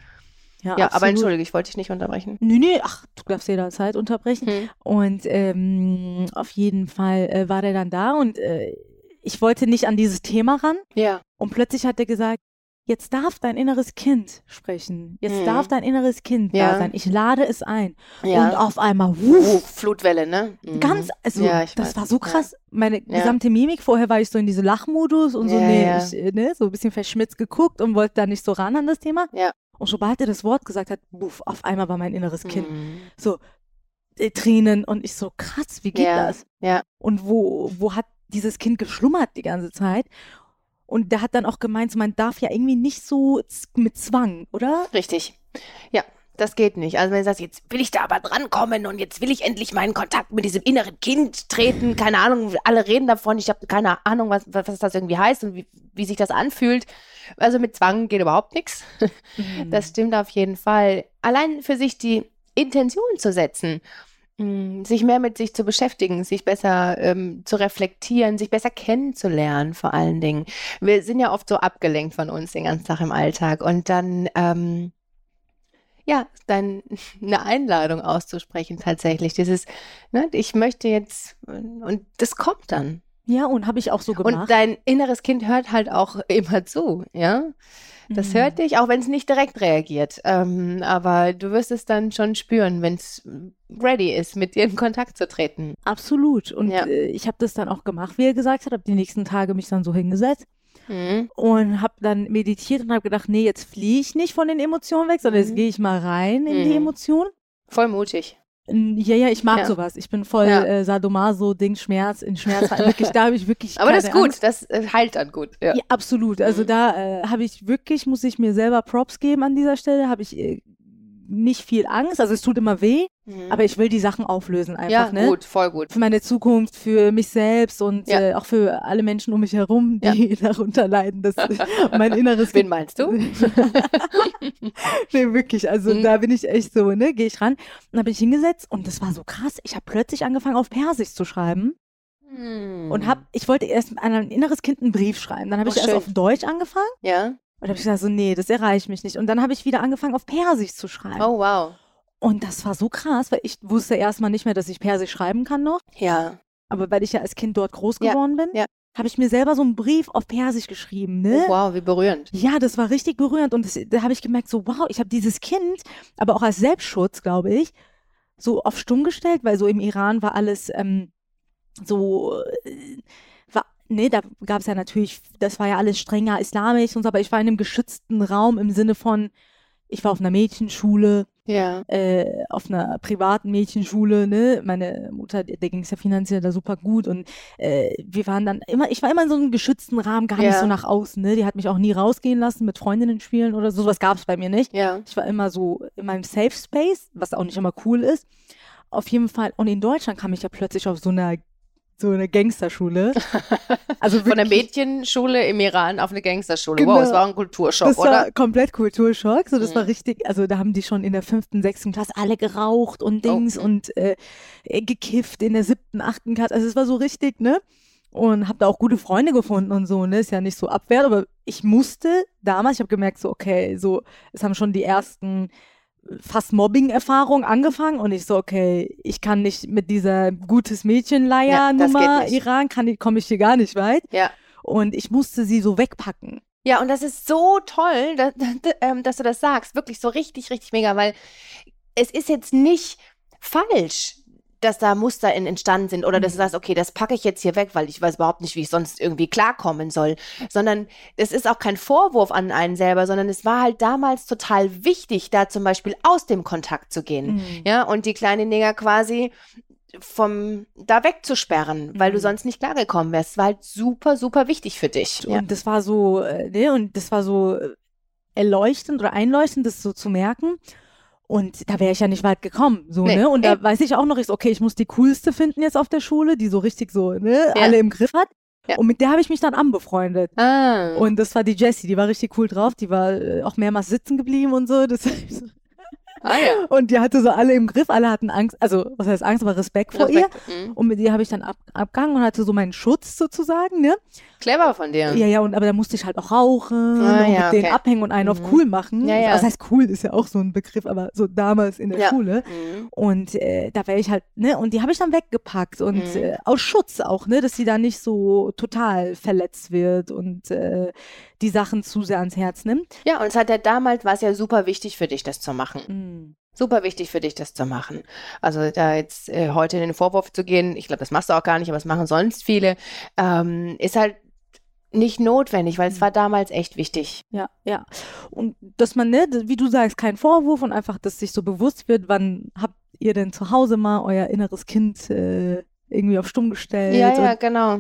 [SPEAKER 1] ja,
[SPEAKER 2] ja, aber entschuldige, ich wollte dich nicht unterbrechen.
[SPEAKER 1] Nee, nee, ach, du darfst jederzeit unterbrechen.
[SPEAKER 2] Hm.
[SPEAKER 1] Und ähm, auf jeden Fall äh, war der dann da und äh, ich wollte nicht an dieses Thema ran.
[SPEAKER 2] Ja.
[SPEAKER 1] Und plötzlich hat er gesagt, jetzt darf dein inneres Kind sprechen. Jetzt
[SPEAKER 2] Mhm.
[SPEAKER 1] darf dein inneres Kind
[SPEAKER 2] Ja.
[SPEAKER 1] da sein. Ich lade es ein.
[SPEAKER 2] Ja.
[SPEAKER 1] Und auf einmal, wuff,
[SPEAKER 2] Flutwelle, ne? Mhm.
[SPEAKER 1] ganz, also
[SPEAKER 2] Ja,
[SPEAKER 1] das war so krass. Meine gesamte Mimik, vorher war ich so in diese Lachmodus und so, nee. Ich, äh, ne, so ein bisschen verschmitzt geguckt und wollte da nicht so ran an das Thema.
[SPEAKER 2] Ja.
[SPEAKER 1] Und sobald er das Wort gesagt hat, buff, auf einmal war mein inneres Kind
[SPEAKER 2] Mhm.
[SPEAKER 1] so äh, Tränen und ich so krass, wie geht das?
[SPEAKER 2] ja.
[SPEAKER 1] Und wo wo hat dieses Kind geschlummert die ganze Zeit? Und der hat dann auch gemeint, man darf ja irgendwie nicht so mit Zwang, oder?
[SPEAKER 2] Richtig. Ja, das geht nicht. Also wenn du sagst, jetzt will ich da aber drankommen und jetzt will ich endlich in Kontakt mit diesem inneren Kind treten, keine Ahnung, alle reden davon, ich habe keine Ahnung, was, was das irgendwie heißt und wie, wie sich das anfühlt. Also mit Zwang geht überhaupt nichts. Das stimmt auf jeden Fall. Allein für sich die Intention zu setzen, sich mehr mit sich zu beschäftigen, sich besser ähm, zu reflektieren, sich besser kennenzulernen vor allen Dingen. Wir sind ja oft so abgelenkt von uns den ganzen Tag im Alltag und dann ähm, ja, dann eine Einladung auszusprechen tatsächlich. Dieses, ne, ich möchte jetzt und das kommt dann.
[SPEAKER 1] Ja, und habe ich auch so gemacht.
[SPEAKER 2] Und dein inneres Kind hört halt auch immer zu, ja. Das
[SPEAKER 1] Mhm.
[SPEAKER 2] hört dich, auch wenn es nicht direkt reagiert. Ähm, aber du wirst es dann schon spüren, wenn es ready ist, mit dir in Kontakt zu treten.
[SPEAKER 1] Absolut. Und
[SPEAKER 2] Ja.
[SPEAKER 1] äh, ich habe das dann auch gemacht, wie er gesagt hat, habe die nächsten Tage mich dann so hingesetzt
[SPEAKER 2] Mhm.
[SPEAKER 1] und habe dann meditiert und habe gedacht, nee, jetzt fliehe ich nicht von den Emotionen weg, sondern jetzt
[SPEAKER 2] Mhm.
[SPEAKER 1] gehe ich mal rein in die
[SPEAKER 2] Mhm.
[SPEAKER 1] Emotionen.
[SPEAKER 2] Voll mutig.
[SPEAKER 1] Ja, ja, ich mag
[SPEAKER 2] Ja.
[SPEAKER 1] sowas. Ich bin voll
[SPEAKER 2] Ja.
[SPEAKER 1] äh, Sadomaso, Ding, Schmerz, in Schmerz. wirklich, da habe ich wirklich
[SPEAKER 2] Aber das ist gut,
[SPEAKER 1] Angst.
[SPEAKER 2] das äh, heilt dann gut. Ja.
[SPEAKER 1] Ja, absolut. Also
[SPEAKER 2] Mhm.
[SPEAKER 1] da äh, habe ich wirklich, muss ich mir selber Props geben an dieser Stelle, habe ich äh, nicht viel Angst, also es tut immer weh,
[SPEAKER 2] Mhm.
[SPEAKER 1] aber ich will die Sachen auflösen einfach,
[SPEAKER 2] ja,
[SPEAKER 1] ne?
[SPEAKER 2] gut, voll gut.
[SPEAKER 1] Für meine Zukunft, für mich selbst und
[SPEAKER 2] Ja.
[SPEAKER 1] äh, auch für alle Menschen um mich herum, die darunter leiden, dass mein inneres
[SPEAKER 2] Wen meinst du?
[SPEAKER 1] nee, wirklich. Also
[SPEAKER 2] Mhm.
[SPEAKER 1] da bin ich echt so, ne, gehe ich ran. Und dann bin ich hingesetzt und das war so krass. Ich habe plötzlich angefangen, auf Persisch zu schreiben
[SPEAKER 2] Hm.
[SPEAKER 1] und hab, ich wollte erst an ein inneres Kind einen Brief schreiben. Dann habe
[SPEAKER 2] Oh,
[SPEAKER 1] ich erst
[SPEAKER 2] schön.
[SPEAKER 1] auf Deutsch angefangen
[SPEAKER 2] Ja?
[SPEAKER 1] Und habe ich gesagt, so, nee, das erreicht mich nicht. Und dann habe ich wieder angefangen, auf Persisch zu schreiben.
[SPEAKER 2] Oh, wow.
[SPEAKER 1] Und das war so krass, weil ich wusste erstmal nicht mehr, dass ich Persisch schreiben kann noch.
[SPEAKER 2] Ja.
[SPEAKER 1] Aber weil ich ja als Kind dort groß
[SPEAKER 2] Ja,
[SPEAKER 1] geworden bin,
[SPEAKER 2] ja.
[SPEAKER 1] habe ich mir selber so einen Brief auf Persisch geschrieben, ne?
[SPEAKER 2] Oh, wow, wie berührend.
[SPEAKER 1] Ja, das war richtig berührend und das, da habe ich gemerkt, so wow, ich habe dieses Kind, aber auch als Selbstschutz, glaube ich, so auf stumm gestellt, weil so im Iran war alles ähm, so, äh, nee, da gab es ja natürlich, das war ja alles strenger islamisch und so, aber ich war in einem geschützten Raum im Sinne von, ich war auf einer Mädchenschule,
[SPEAKER 2] Ja.
[SPEAKER 1] äh, auf einer privaten Mädchenschule, ne? Meine Mutter, der, ging es ja finanziell da super gut und äh, wir waren dann immer, ich war immer in so einem geschützten Rahmen, gar nicht
[SPEAKER 2] Ja.
[SPEAKER 1] so nach außen, ne? Die hat mich auch nie rausgehen lassen mit Freundinnen spielen oder so, sowas gab es bei mir nicht.
[SPEAKER 2] Ja.
[SPEAKER 1] Ich war immer so in meinem Safe Space, was auch nicht immer cool ist. Auf jeden Fall. Und in Deutschland kam ich ja plötzlich auf so einer so eine Gangsterschule. Also
[SPEAKER 2] Von der Mädchenschule im Iran auf eine Gangsterschule.
[SPEAKER 1] Genau.
[SPEAKER 2] Wow, das war ein Kulturschock,
[SPEAKER 1] das
[SPEAKER 2] oder?
[SPEAKER 1] war komplett Kulturschock. So, das
[SPEAKER 2] Mhm.
[SPEAKER 1] war richtig, also da haben die schon in der fünften, sechsten Klasse alle geraucht und Dings
[SPEAKER 2] mhm.
[SPEAKER 1] und äh, äh, gekifft in der siebten, achten Klasse. Also es war so richtig, ne? Und habe da auch gute Freunde gefunden und so, ne? Ist ja nicht so abwehrt, aber ich musste damals, ich habe gemerkt, so, okay, so, es haben schon die ersten fast Mobbing-Erfahrungen angefangen und ich so, okay, ich kann nicht mit dieser gutes
[SPEAKER 2] Ja,
[SPEAKER 1] Mädchen-Leier-Nummer
[SPEAKER 2] nicht.
[SPEAKER 1] Iran, kann ich, komme ich hier gar nicht weit.
[SPEAKER 2] Ja.
[SPEAKER 1] Und ich musste sie so wegpacken.
[SPEAKER 2] Ja, und das ist so toll, dass, ähm, dass du das sagst. Wirklich so richtig, richtig mega, weil es ist jetzt nicht falsch, dass da Muster in, entstanden sind oder dass du
[SPEAKER 1] Mhm.
[SPEAKER 2] sagst, okay, das packe ich jetzt hier weg, weil ich weiß überhaupt nicht, wie ich sonst irgendwie klarkommen soll. Sondern es ist auch kein Vorwurf an einen selber, sondern es war halt damals total wichtig, da zum Beispiel aus dem Kontakt zu gehen.
[SPEAKER 1] Mhm.
[SPEAKER 2] Ja, und die kleine Neger quasi vom da wegzusperren, weil du
[SPEAKER 1] Mhm.
[SPEAKER 2] sonst nicht klargekommen wärst. Es war halt super, super wichtig für dich. Ja.
[SPEAKER 1] Und das war so, äh, ne, und das war so äh, erleuchtend oder einleuchtend, das so zu merken. Und da wäre ich ja nicht weit gekommen, so,
[SPEAKER 2] Nee,
[SPEAKER 1] ne? Und da weiß ich auch noch, ich so, okay, ich muss die coolste finden jetzt auf der Schule, die so richtig so, ne,
[SPEAKER 2] Ja.
[SPEAKER 1] alle im Griff hat.
[SPEAKER 2] Ja.
[SPEAKER 1] Und mit der habe ich mich dann anbefreundet.
[SPEAKER 2] Ah.
[SPEAKER 1] Und das war die Jessie, die war richtig cool drauf, die war äh, auch mehrmals sitzen geblieben und so. Das,
[SPEAKER 2] ah ja.
[SPEAKER 1] und die hatte so alle im Griff, alle hatten Angst, also was heißt Angst, aber Respekt vor ihr.
[SPEAKER 2] Respekt. Mhm.
[SPEAKER 1] Und mit ihr habe ich dann ab, abgehangen und hatte so meinen Schutz sozusagen, ne?
[SPEAKER 2] Clever von dir.
[SPEAKER 1] Ja, ja, und aber da musste ich halt auch rauchen
[SPEAKER 2] Ah,
[SPEAKER 1] und
[SPEAKER 2] ja,
[SPEAKER 1] mit denen
[SPEAKER 2] okay.
[SPEAKER 1] abhängen und einen auf
[SPEAKER 2] Mhm.
[SPEAKER 1] cool machen.
[SPEAKER 2] Ja, ja.
[SPEAKER 1] Was heißt cool, ist ja auch so ein Begriff, aber so damals in der
[SPEAKER 2] Ja.
[SPEAKER 1] Schule.
[SPEAKER 2] Mhm.
[SPEAKER 1] Und äh, da wäre ich halt, ne, und die habe ich dann weggepackt und
[SPEAKER 2] Mhm.
[SPEAKER 1] äh, aus Schutz auch, ne, dass sie da nicht so total verletzt wird und äh, die Sachen zu sehr ans Herz nimmt.
[SPEAKER 2] Ja, und es hat ja damals war es ja super wichtig für dich, das zu machen.
[SPEAKER 1] Mhm.
[SPEAKER 2] Super wichtig für dich, das zu machen. Also da jetzt äh, heute in den Vorwurf zu gehen, ich glaube, das machst du auch gar nicht, aber das machen sonst viele, ähm, ist halt nicht notwendig, weil es
[SPEAKER 1] Mhm.
[SPEAKER 2] war damals echt wichtig.
[SPEAKER 1] Ja, ja. Und dass man, ne, wie du sagst, kein Vorwurf und einfach, dass sich so bewusst wird, wann habt ihr denn zu Hause mal euer inneres Kind äh, irgendwie auf stumm gestellt?
[SPEAKER 2] Ja, ja, genau.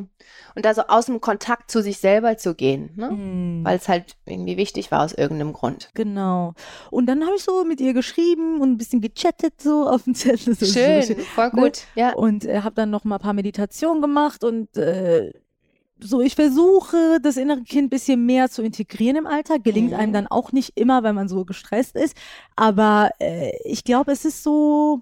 [SPEAKER 2] Und da so aus dem Kontakt zu sich selber zu gehen, ne?
[SPEAKER 1] Mhm.
[SPEAKER 2] weil es halt irgendwie wichtig war aus irgendeinem Grund.
[SPEAKER 1] Genau. Und dann habe ich so mit ihr geschrieben und ein bisschen gechattet so auf dem Zettel. So,
[SPEAKER 2] Schön,
[SPEAKER 1] So,
[SPEAKER 2] voll
[SPEAKER 1] ne?
[SPEAKER 2] gut. Ja.
[SPEAKER 1] Und äh, habe dann noch mal ein paar Meditationen gemacht und äh, so, ich versuche, das innere Kind ein bisschen mehr zu integrieren im Alltag. Gelingt
[SPEAKER 2] Mhm.
[SPEAKER 1] einem dann auch nicht immer, weil man so gestresst ist. Aber äh, ich glaube, es ist so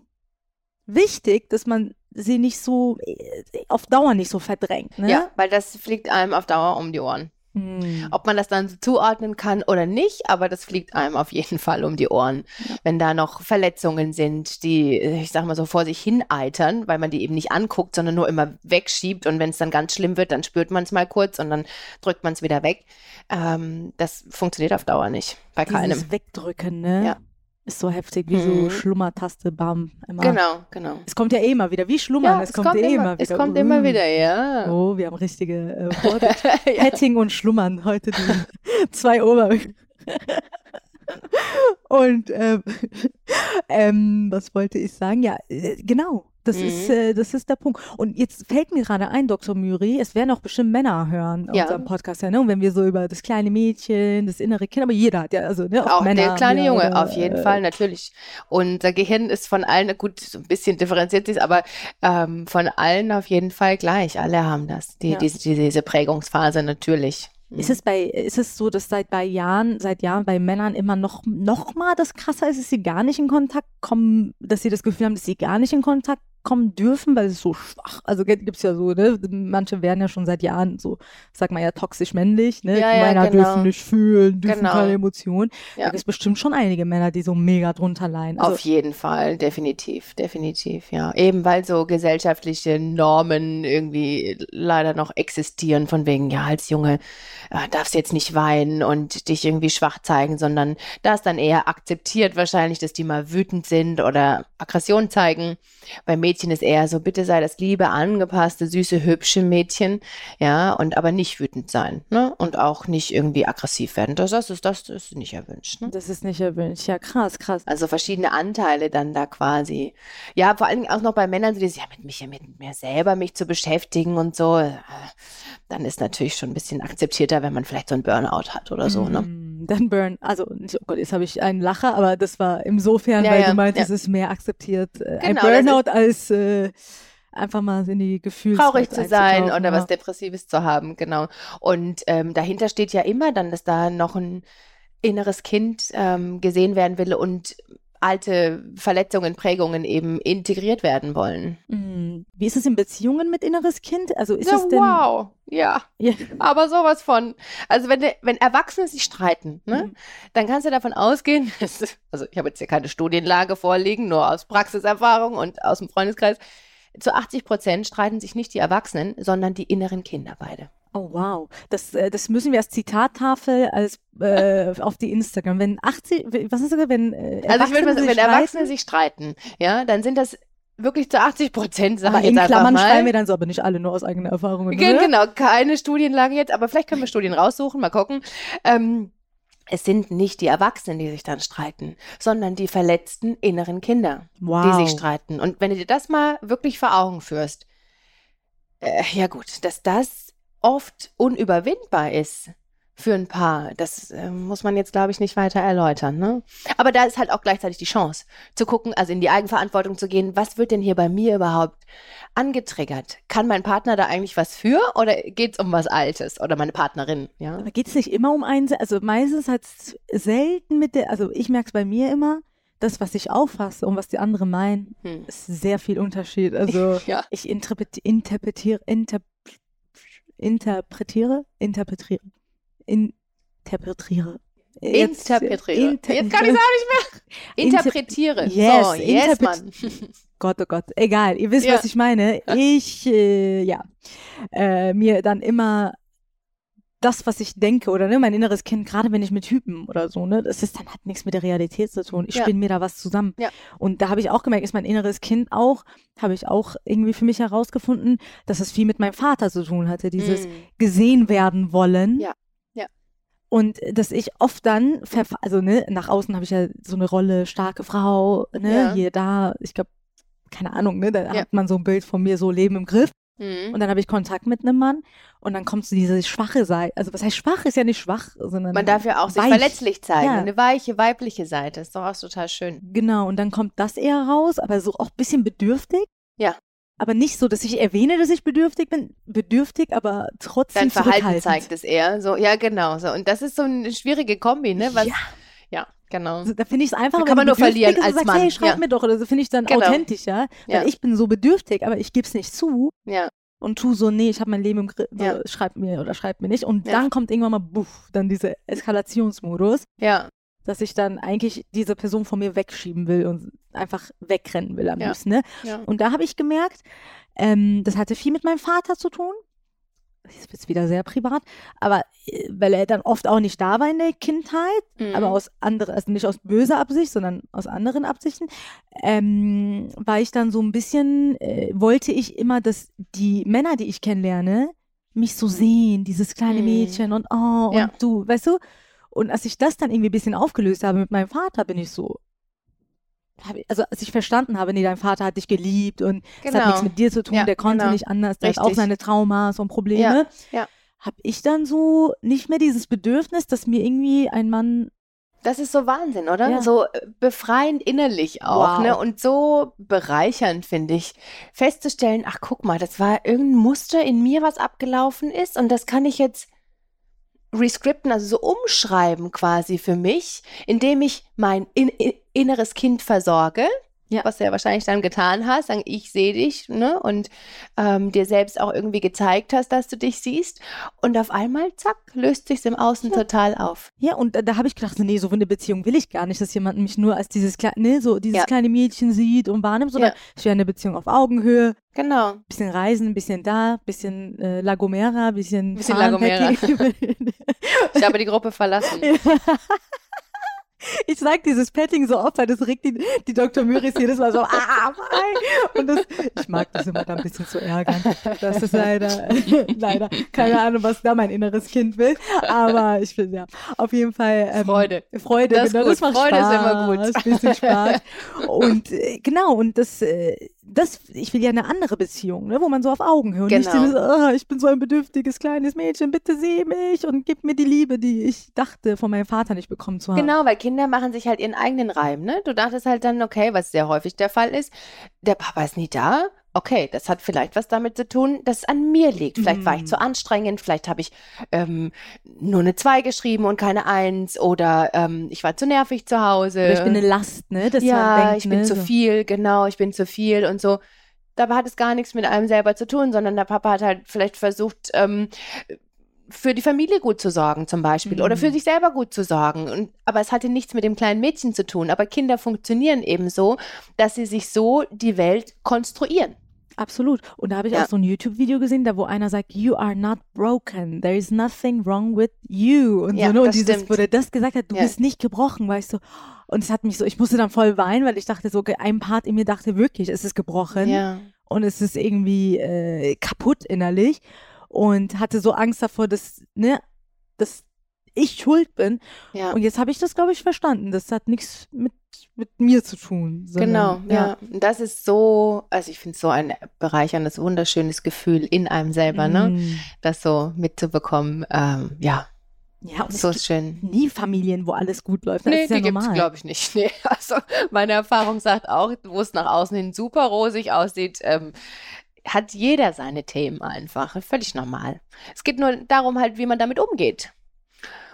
[SPEAKER 1] wichtig, dass man sie nicht so äh, auf Dauer nicht so verdrängt. Ne?
[SPEAKER 2] Ja, weil das fliegt einem auf Dauer um die Ohren.
[SPEAKER 1] Hm.
[SPEAKER 2] Ob man das dann so zuordnen kann oder nicht, aber das fliegt einem auf jeden Fall um die Ohren. Wenn da noch Verletzungen sind, die, äh, ich sag mal so, vor sich hin eitern, weil man die eben nicht anguckt, sondern nur immer wegschiebt und wenn es dann ganz schlimm wird, dann spürt man es mal kurz und dann drückt man es wieder weg. Ähm, das funktioniert auf Dauer nicht, bei keinem.
[SPEAKER 1] Dieses Wegdrücken, ne?
[SPEAKER 2] Ja.
[SPEAKER 1] Ist so heftig, wie
[SPEAKER 2] Mhm.
[SPEAKER 1] so Schlummertaste, bam. Immer.
[SPEAKER 2] Genau, genau.
[SPEAKER 1] Es kommt ja eh immer wieder, wie Schlummern,
[SPEAKER 2] Ja,
[SPEAKER 1] es, kommt, eh immer, wieder.
[SPEAKER 2] Es kommt immer
[SPEAKER 1] Uh.
[SPEAKER 2] wieder, ja.
[SPEAKER 1] Oh, wir haben richtige äh, Worte.
[SPEAKER 2] ja.
[SPEAKER 1] Petting und Schlummern heute die zwei Ober. und ähm, ähm, was wollte ich sagen? Ja, äh, genau. Das,
[SPEAKER 2] Mhm.
[SPEAKER 1] ist, äh, das ist der Punkt. Und jetzt fällt mir gerade ein, Dr. Muri, es werden auch bestimmt Männer hören
[SPEAKER 2] Ja.
[SPEAKER 1] unserem Podcast, ja, ne? Und wenn wir so über das kleine Mädchen, das innere Kind, aber jeder hat ja, also ne,
[SPEAKER 2] Auch
[SPEAKER 1] Männer
[SPEAKER 2] der kleine
[SPEAKER 1] ja,
[SPEAKER 2] Junge, auf jeden
[SPEAKER 1] äh,
[SPEAKER 2] Fall, natürlich. Unser Gehirn ist von allen, gut, so ein bisschen differenziert ist, aber ähm, von allen auf jeden Fall gleich. Alle haben das, die,
[SPEAKER 1] Ja.
[SPEAKER 2] diese, diese Prägungsphase natürlich.
[SPEAKER 1] Ist es bei, ist es so, dass seit bei Jahren, seit Jahren bei Männern immer noch, noch mal das krasser ist, dass sie gar nicht in Kontakt kommen, dass sie das Gefühl haben, dass sie gar nicht in Kontakt kommen dürfen, weil es so schwach, also gibt es ja so, ne, manche werden ja schon seit Jahren so, sag mal ja, toxisch männlich, ne,
[SPEAKER 2] Ja, ja,
[SPEAKER 1] Männer
[SPEAKER 2] genau.
[SPEAKER 1] dürfen nicht fühlen, dürfen
[SPEAKER 2] Genau.
[SPEAKER 1] keine Emotionen.
[SPEAKER 2] Ja.
[SPEAKER 1] Da gibt es bestimmt schon einige Männer, die so mega drunter leiden. Also,
[SPEAKER 2] Auf jeden Fall, definitiv, definitiv, ja. Eben weil so gesellschaftliche Normen irgendwie leider noch existieren, von wegen, ja, als Junge äh, darfst du jetzt nicht weinen und dich irgendwie schwach zeigen, sondern da ist dann eher akzeptiert wahrscheinlich, dass die mal wütend sind oder Aggression zeigen. Bei Mädchen ist eher so, bitte sei das liebe, angepasste, süße, hübsche Mädchen, ja, und aber nicht wütend sein, ne? Und auch nicht irgendwie aggressiv werden. Das, das ist, das ist nicht erwünscht, ne?
[SPEAKER 1] das ist nicht erwünscht. Ja, krass, krass.
[SPEAKER 2] Also verschiedene Anteile dann da quasi. Ja, vor allem auch noch bei Männern, so dieses, ja, mit mich, mit mir selber mich zu beschäftigen und so, äh, dann ist natürlich schon ein bisschen akzeptierter, wenn man vielleicht so ein Burnout hat oder so, ne?
[SPEAKER 1] Mm, Dann Burn, also, oh Gott, jetzt habe ich einen Lacher, aber das war insofern,
[SPEAKER 2] Ja,
[SPEAKER 1] weil
[SPEAKER 2] ja,
[SPEAKER 1] du meintest,
[SPEAKER 2] ja.
[SPEAKER 1] es ist mehr akzeptiert, äh, ein
[SPEAKER 2] Genau, das ist-
[SPEAKER 1] äh, einfach mal in die Gefühle
[SPEAKER 2] Traurig zu sein oder was
[SPEAKER 1] ja.
[SPEAKER 2] Depressives zu haben, genau. Und ähm, dahinter steht ja immer dann, dass da noch ein inneres Kind ähm, gesehen werden will und alte Verletzungen, Prägungen eben integriert werden wollen.
[SPEAKER 1] Mm, Wie ist es in Beziehungen mit inneres Kind? Also ist
[SPEAKER 2] ja,
[SPEAKER 1] es denn
[SPEAKER 2] wow, ja.
[SPEAKER 1] Ja.
[SPEAKER 2] Aber sowas von. Also wenn, der- wenn Erwachsene sich streiten, ne,
[SPEAKER 1] Mhm.
[SPEAKER 2] dann kannst du davon ausgehen, dass, also ich habe jetzt hier keine Studienlage vorliegen, nur aus Praxiserfahrung und aus dem Freundeskreis, zu 80 Prozent streiten sich nicht die Erwachsenen, sondern die inneren Kinder beide.
[SPEAKER 1] Oh wow, das, äh, das müssen wir als Zitattafel als äh, auf die Instagram. Wenn 80, was ist das, wenn äh,
[SPEAKER 2] Also ich würde mal sagen, wenn Erwachsene sich streiten, ja, dann sind das wirklich zu 80 Prozent, sage
[SPEAKER 1] aber in Klammern schreiben wir dann so, aber nicht alle nur aus eigener Erfahrung. Oder?
[SPEAKER 2] Genau, keine Studienlage jetzt, aber vielleicht können wir Studien raussuchen, mal gucken. Ähm, es sind nicht die Erwachsenen, die sich dann streiten, sondern die verletzten inneren Kinder,
[SPEAKER 1] Wow.
[SPEAKER 2] die sich streiten. Und wenn du dir das mal wirklich vor Augen führst, äh, ja gut, dass das oft unüberwindbar ist für ein Paar, das äh, muss man jetzt, glaube ich, nicht weiter erläutern. Ne? Aber da ist halt auch gleichzeitig die Chance, zu gucken, also in die Eigenverantwortung zu gehen, was wird denn hier bei mir überhaupt angetriggert? Kann mein Partner da eigentlich was für oder geht es um was Altes oder meine Partnerin? Ja,
[SPEAKER 1] Aber geht es nicht immer um einen, also meistens hat es selten mit der, also ich merke es bei mir immer, das, was ich auffasse und was die anderen meinen,
[SPEAKER 2] Hm.
[SPEAKER 1] ist sehr viel Unterschied. Also
[SPEAKER 2] Ja.
[SPEAKER 1] ich interpreti interpretiere, interp interpretiere, interpretiere, interpretiere. Jetzt-
[SPEAKER 2] Interpretiere.
[SPEAKER 1] inter-
[SPEAKER 2] Jetzt kann ich es auch nicht mehr.
[SPEAKER 1] Inter-
[SPEAKER 2] Interpretiere.
[SPEAKER 1] Yes,
[SPEAKER 2] so, yes, Mann.
[SPEAKER 1] Gott, oh Gott, egal, ihr wisst,
[SPEAKER 2] Ja.
[SPEAKER 1] was ich meine. Ich, äh, ja, äh, mir dann immer das, was ich denke oder ne, mein inneres Kind, gerade wenn ich mit Typen oder so, ne, das ist dann hat nichts mit der Realität zu tun. Ich
[SPEAKER 2] Ja.
[SPEAKER 1] spinne mir da was zusammen.
[SPEAKER 2] Ja.
[SPEAKER 1] Und da habe ich auch gemerkt, ist mein inneres Kind auch, habe ich auch irgendwie für mich herausgefunden, dass es viel mit meinem Vater zu tun hatte, dieses
[SPEAKER 2] Mm.
[SPEAKER 1] gesehen werden wollen.
[SPEAKER 2] Ja, ja.
[SPEAKER 1] Und dass ich oft dann, also ne, nach außen habe ich ja so eine Rolle, starke Frau, ne, hier, da, ich glaube, keine Ahnung, ne, da hat man so ein Bild von mir, so Leben im Griff.
[SPEAKER 2] Mm.
[SPEAKER 1] Und dann habe ich Kontakt mit einem Mann und dann kommt so diese schwache Seite. Also was heißt schwach, ist ja nicht schwach, sondern
[SPEAKER 2] Man darf ja auch sich
[SPEAKER 1] weich.
[SPEAKER 2] verletzlich zeigen.
[SPEAKER 1] Ja.
[SPEAKER 2] Eine weiche, weibliche Seite. Ist doch auch total schön.
[SPEAKER 1] Genau, und dann kommt das eher raus, aber so auch ein bisschen bedürftig.
[SPEAKER 2] Ja.
[SPEAKER 1] Aber nicht so, dass ich erwähne, dass ich bedürftig bin. Bedürftig, aber trotzdem
[SPEAKER 2] Dein Verhalten zeigt es eher. So, ja, genau. So. Und das ist so eine schwierige Kombi, ne? Was,
[SPEAKER 1] Ja.
[SPEAKER 2] Genau.
[SPEAKER 1] Also, da finde ich es einfach,
[SPEAKER 2] Da
[SPEAKER 1] wenn
[SPEAKER 2] kann man
[SPEAKER 1] du
[SPEAKER 2] nur verlieren als
[SPEAKER 1] sagst,
[SPEAKER 2] Mann.
[SPEAKER 1] Hey, schreib
[SPEAKER 2] Ja.
[SPEAKER 1] mir doch, oder so finde ich dann
[SPEAKER 2] Genau.
[SPEAKER 1] authentischer. Weil
[SPEAKER 2] Ja.
[SPEAKER 1] ich bin so bedürftig, aber ich gebe es nicht zu
[SPEAKER 2] Ja,
[SPEAKER 1] und tu so, nee, ich habe mein Leben im Griff,
[SPEAKER 2] Ja.
[SPEAKER 1] schreib mir oder schreib mir nicht. Und dann kommt irgendwann mal, buff, dann dieser Eskalationsmodus.
[SPEAKER 2] ja,
[SPEAKER 1] dass ich dann eigentlich diese Person von mir wegschieben will und einfach wegrennen will am
[SPEAKER 2] Ja.
[SPEAKER 1] liebsten. Ne?
[SPEAKER 2] ja.
[SPEAKER 1] Und da habe ich gemerkt, ähm, das hatte viel mit meinem Vater zu tun. Jetzt wird es wieder sehr privat, aber äh, weil er dann oft auch nicht da war in der Kindheit,
[SPEAKER 2] Mhm.
[SPEAKER 1] aber aus anderen, also nicht aus böser Absicht, sondern aus anderen Absichten, ähm, war ich dann so ein bisschen, äh, wollte ich immer, dass die Männer, die ich kennenlerne, mich so sehen, dieses kleine
[SPEAKER 2] Mhm.
[SPEAKER 1] Mädchen und oh,
[SPEAKER 2] Ja.
[SPEAKER 1] und du, weißt du? Und als ich das dann irgendwie ein bisschen aufgelöst habe mit meinem Vater, bin ich so, also als ich verstanden habe, nee, dein Vater hat dich geliebt und es
[SPEAKER 2] Genau.
[SPEAKER 1] hat nichts mit dir zu tun,
[SPEAKER 2] Ja,
[SPEAKER 1] der konnte
[SPEAKER 2] genau.
[SPEAKER 1] nicht anders, der hat auch
[SPEAKER 2] Richtig.
[SPEAKER 1] seine Traumas und Probleme.
[SPEAKER 2] Ja, ja.
[SPEAKER 1] Habe ich dann so nicht mehr dieses Bedürfnis, dass mir irgendwie ein Mann
[SPEAKER 2] Das ist so Wahnsinn, oder?
[SPEAKER 1] Ja.
[SPEAKER 2] So äh, befreiend innerlich auch,
[SPEAKER 1] Wow.
[SPEAKER 2] ne? Und so bereichernd, finde ich, festzustellen, ach guck mal, das war irgendein Muster in mir, was abgelaufen ist und das kann ich jetzt rescripten, also so umschreiben quasi für mich, indem ich mein in, in, inneres Kind versorge.
[SPEAKER 1] Ja.
[SPEAKER 2] Was du ja wahrscheinlich dann getan hast, sagen, ich sehe dich, ne? Und ähm, dir selbst auch irgendwie gezeigt hast, dass du dich siehst. Und auf einmal, zack, löst sich's im Außen
[SPEAKER 1] Ja.
[SPEAKER 2] total auf.
[SPEAKER 1] Ja, und da, da habe ich gedacht, nee, so eine Beziehung will ich gar nicht, dass jemand mich nur als dieses kleine, ne, so dieses
[SPEAKER 2] Ja.
[SPEAKER 1] kleine Mädchen sieht und wahrnimmt, sondern
[SPEAKER 2] Ja.
[SPEAKER 1] ich will eine Beziehung auf Augenhöhe,
[SPEAKER 2] Genau.
[SPEAKER 1] bisschen reisen, bisschen da, bisschen äh, La Gomera, bisschen
[SPEAKER 2] Bisschen
[SPEAKER 1] fahren,
[SPEAKER 2] La Gomera. Ich habe die Gruppe verlassen.
[SPEAKER 1] Ich sag dieses Petting so oft, weil das regt die, die Dr. Müris jedes Mal so, ah, nein. Und das, ich mag das immer da ein bisschen zu ärgern. Das ist leider, leider, keine Ahnung, was da mein inneres Kind will. Aber ich finde, ja, auf jeden Fall. Ähm,
[SPEAKER 2] Freude.
[SPEAKER 1] Freude,
[SPEAKER 2] Das ist
[SPEAKER 1] genau,
[SPEAKER 2] gut.
[SPEAKER 1] das macht
[SPEAKER 2] Freude ist
[SPEAKER 1] Spaß,
[SPEAKER 2] immer gut.
[SPEAKER 1] Ein bisschen Spaß. Und äh, genau, und das, äh, das, ich will ja eine andere Beziehung, ne, wo man so auf Augenhöhe und nicht
[SPEAKER 2] Genau.
[SPEAKER 1] dieses, ah, ich bin so ein bedürftiges kleines Mädchen, bitte sieh mich und gib mir die Liebe, die ich dachte, von meinem Vater nicht bekommen zu haben.
[SPEAKER 2] Genau, weil Kinder machen sich halt ihren eigenen Reim, ne? Du dachtest halt dann, okay, was sehr häufig der Fall ist, der Papa ist nie da. Okay, das hat vielleicht was damit zu tun, dass es an mir liegt. Vielleicht war ich
[SPEAKER 1] Mhm.
[SPEAKER 2] zu anstrengend, vielleicht habe ich ähm, nur eine 2 geschrieben und keine 1 oder ähm, ich war zu nervig zu Hause.
[SPEAKER 1] Oder ich bin eine Last, ne? Dass
[SPEAKER 2] ja,
[SPEAKER 1] denkt,
[SPEAKER 2] ich bin
[SPEAKER 1] ne,
[SPEAKER 2] zu
[SPEAKER 1] so.
[SPEAKER 2] viel, genau, ich bin zu viel und so. Dabei hat es gar nichts mit einem selber zu tun, sondern der Papa hat halt vielleicht versucht, ähm, für die Familie gut zu sorgen zum Beispiel oder für
[SPEAKER 1] Mhm.
[SPEAKER 2] sich selber gut zu sorgen. Und, aber es hatte nichts mit dem kleinen Mädchen zu tun. Aber Kinder funktionieren eben so, dass sie sich so die Welt konstruieren.
[SPEAKER 1] Absolut. Und da habe ich
[SPEAKER 2] Ja.
[SPEAKER 1] auch so ein YouTube-Video gesehen, da wo einer sagt, you are not broken, there is nothing wrong with you. Und
[SPEAKER 2] Ja,
[SPEAKER 1] so, ne? Und
[SPEAKER 2] das
[SPEAKER 1] dieses,
[SPEAKER 2] stimmt.
[SPEAKER 1] wo der das gesagt hat, du
[SPEAKER 2] Ja.
[SPEAKER 1] bist nicht gebrochen, weißt du. Und es hat mich so, ich musste dann voll weinen, weil ich dachte so, okay, ein Part in mir dachte wirklich, es ist gebrochen.
[SPEAKER 2] Ja.
[SPEAKER 1] und es ist irgendwie äh, kaputt innerlich und hatte so Angst davor, dass, ne, dass ich schuld bin.
[SPEAKER 2] Ja.
[SPEAKER 1] Und jetzt habe ich das, glaube ich, verstanden. Das hat nichts mit, mit mir zu tun.
[SPEAKER 2] Genau,
[SPEAKER 1] Sondern,
[SPEAKER 2] ja. Und das ist so, also ich finde es so ein bereicherndes, wunderschönes Gefühl in einem selber, ne?
[SPEAKER 1] Mm.
[SPEAKER 2] Das so mitzubekommen. Ähm, ja,
[SPEAKER 1] Ja,
[SPEAKER 2] so
[SPEAKER 1] es
[SPEAKER 2] schön.
[SPEAKER 1] gibt nie Familien, wo alles gut läuft. Das
[SPEAKER 2] Nee,
[SPEAKER 1] ist ja
[SPEAKER 2] die gibt's,
[SPEAKER 1] normal.
[SPEAKER 2] glaube ich, nicht. Nee, also meine Erfahrung sagt auch, wo es nach außen hin super rosig aussieht, ähm, hat jeder seine Themen einfach. Völlig normal. Es geht nur darum halt, wie man damit umgeht.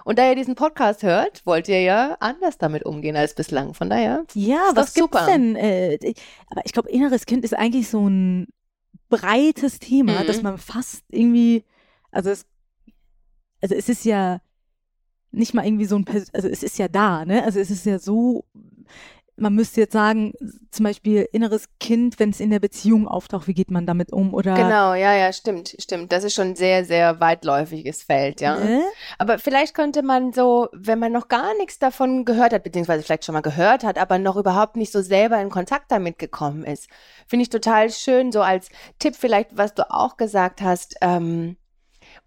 [SPEAKER 2] Und da ihr diesen Podcast hört, wollt ihr ja anders damit umgehen als bislang. Von daher,
[SPEAKER 1] Ja,
[SPEAKER 2] Ist
[SPEAKER 1] was gibt's
[SPEAKER 2] super.
[SPEAKER 1] denn? Äh, aber ich glaube, inneres Kind ist eigentlich so ein breites Thema,
[SPEAKER 2] Mhm.
[SPEAKER 1] dass man fast irgendwie, also es, also es ist ja nicht mal irgendwie so ein, also es ist ja da, ne? Also es ist ja so, man müsste jetzt sagen, zum Beispiel inneres Kind, wenn es in der Beziehung auftaucht, wie geht man damit um? Oder
[SPEAKER 2] genau, ja, ja, stimmt, stimmt. Das ist schon ein sehr, sehr weitläufiges Feld, ja.
[SPEAKER 1] Ne?
[SPEAKER 2] Aber vielleicht könnte man so, wenn man noch gar nichts davon gehört hat, beziehungsweise vielleicht schon mal gehört hat, aber noch überhaupt nicht so selber in Kontakt damit gekommen ist, finde ich total schön, so als Tipp vielleicht, was du auch gesagt hast, ähm,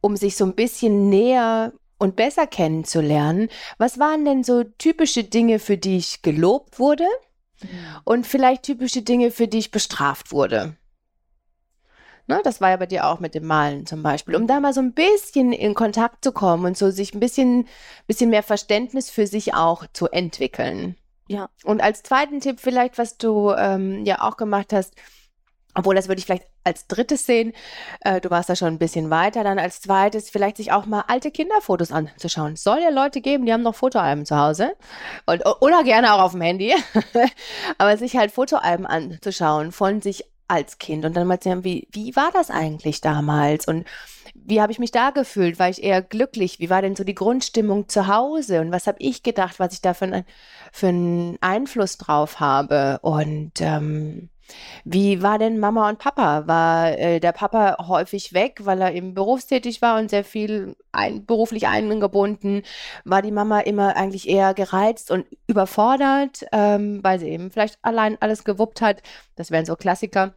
[SPEAKER 2] um sich so ein bisschen näher und besser kennenzulernen. Was waren denn so typische Dinge, für die ich gelobt wurde und vielleicht typische Dinge, für die ich bestraft wurde? Ne, das war ja bei dir auch mit dem Malen zum Beispiel, um da mal so ein bisschen in Kontakt zu kommen und so sich ein bisschen, bisschen mehr Verständnis für sich auch zu entwickeln.
[SPEAKER 1] Ja.
[SPEAKER 2] Und als zweiten Tipp vielleicht, was du ähm, ja auch gemacht hast, obwohl das würde ich vielleicht als drittes sehen, äh, du warst da schon ein bisschen weiter, dann als zweites vielleicht sich auch mal alte Kinderfotos anzuschauen. Soll ja Leute geben, die haben noch Fotoalben zu Hause und, oder gerne auch auf dem Handy, aber sich halt Fotoalben anzuschauen von sich als Kind und dann mal zu sehen, wie, wie war das eigentlich damals und wie habe ich mich da gefühlt? War ich eher glücklich? Wie war denn so die Grundstimmung zu Hause? Und was habe ich gedacht, was ich da für, für einen Einfluss drauf habe? Und ähm, wie war denn Mama und Papa? War äh, der Papa häufig weg, weil er eben berufstätig war und sehr viel ein, beruflich eingebunden? War die Mama immer eigentlich eher gereizt und überfordert, ähm, weil sie eben vielleicht allein alles gewuppt hat? Das wären so Klassiker.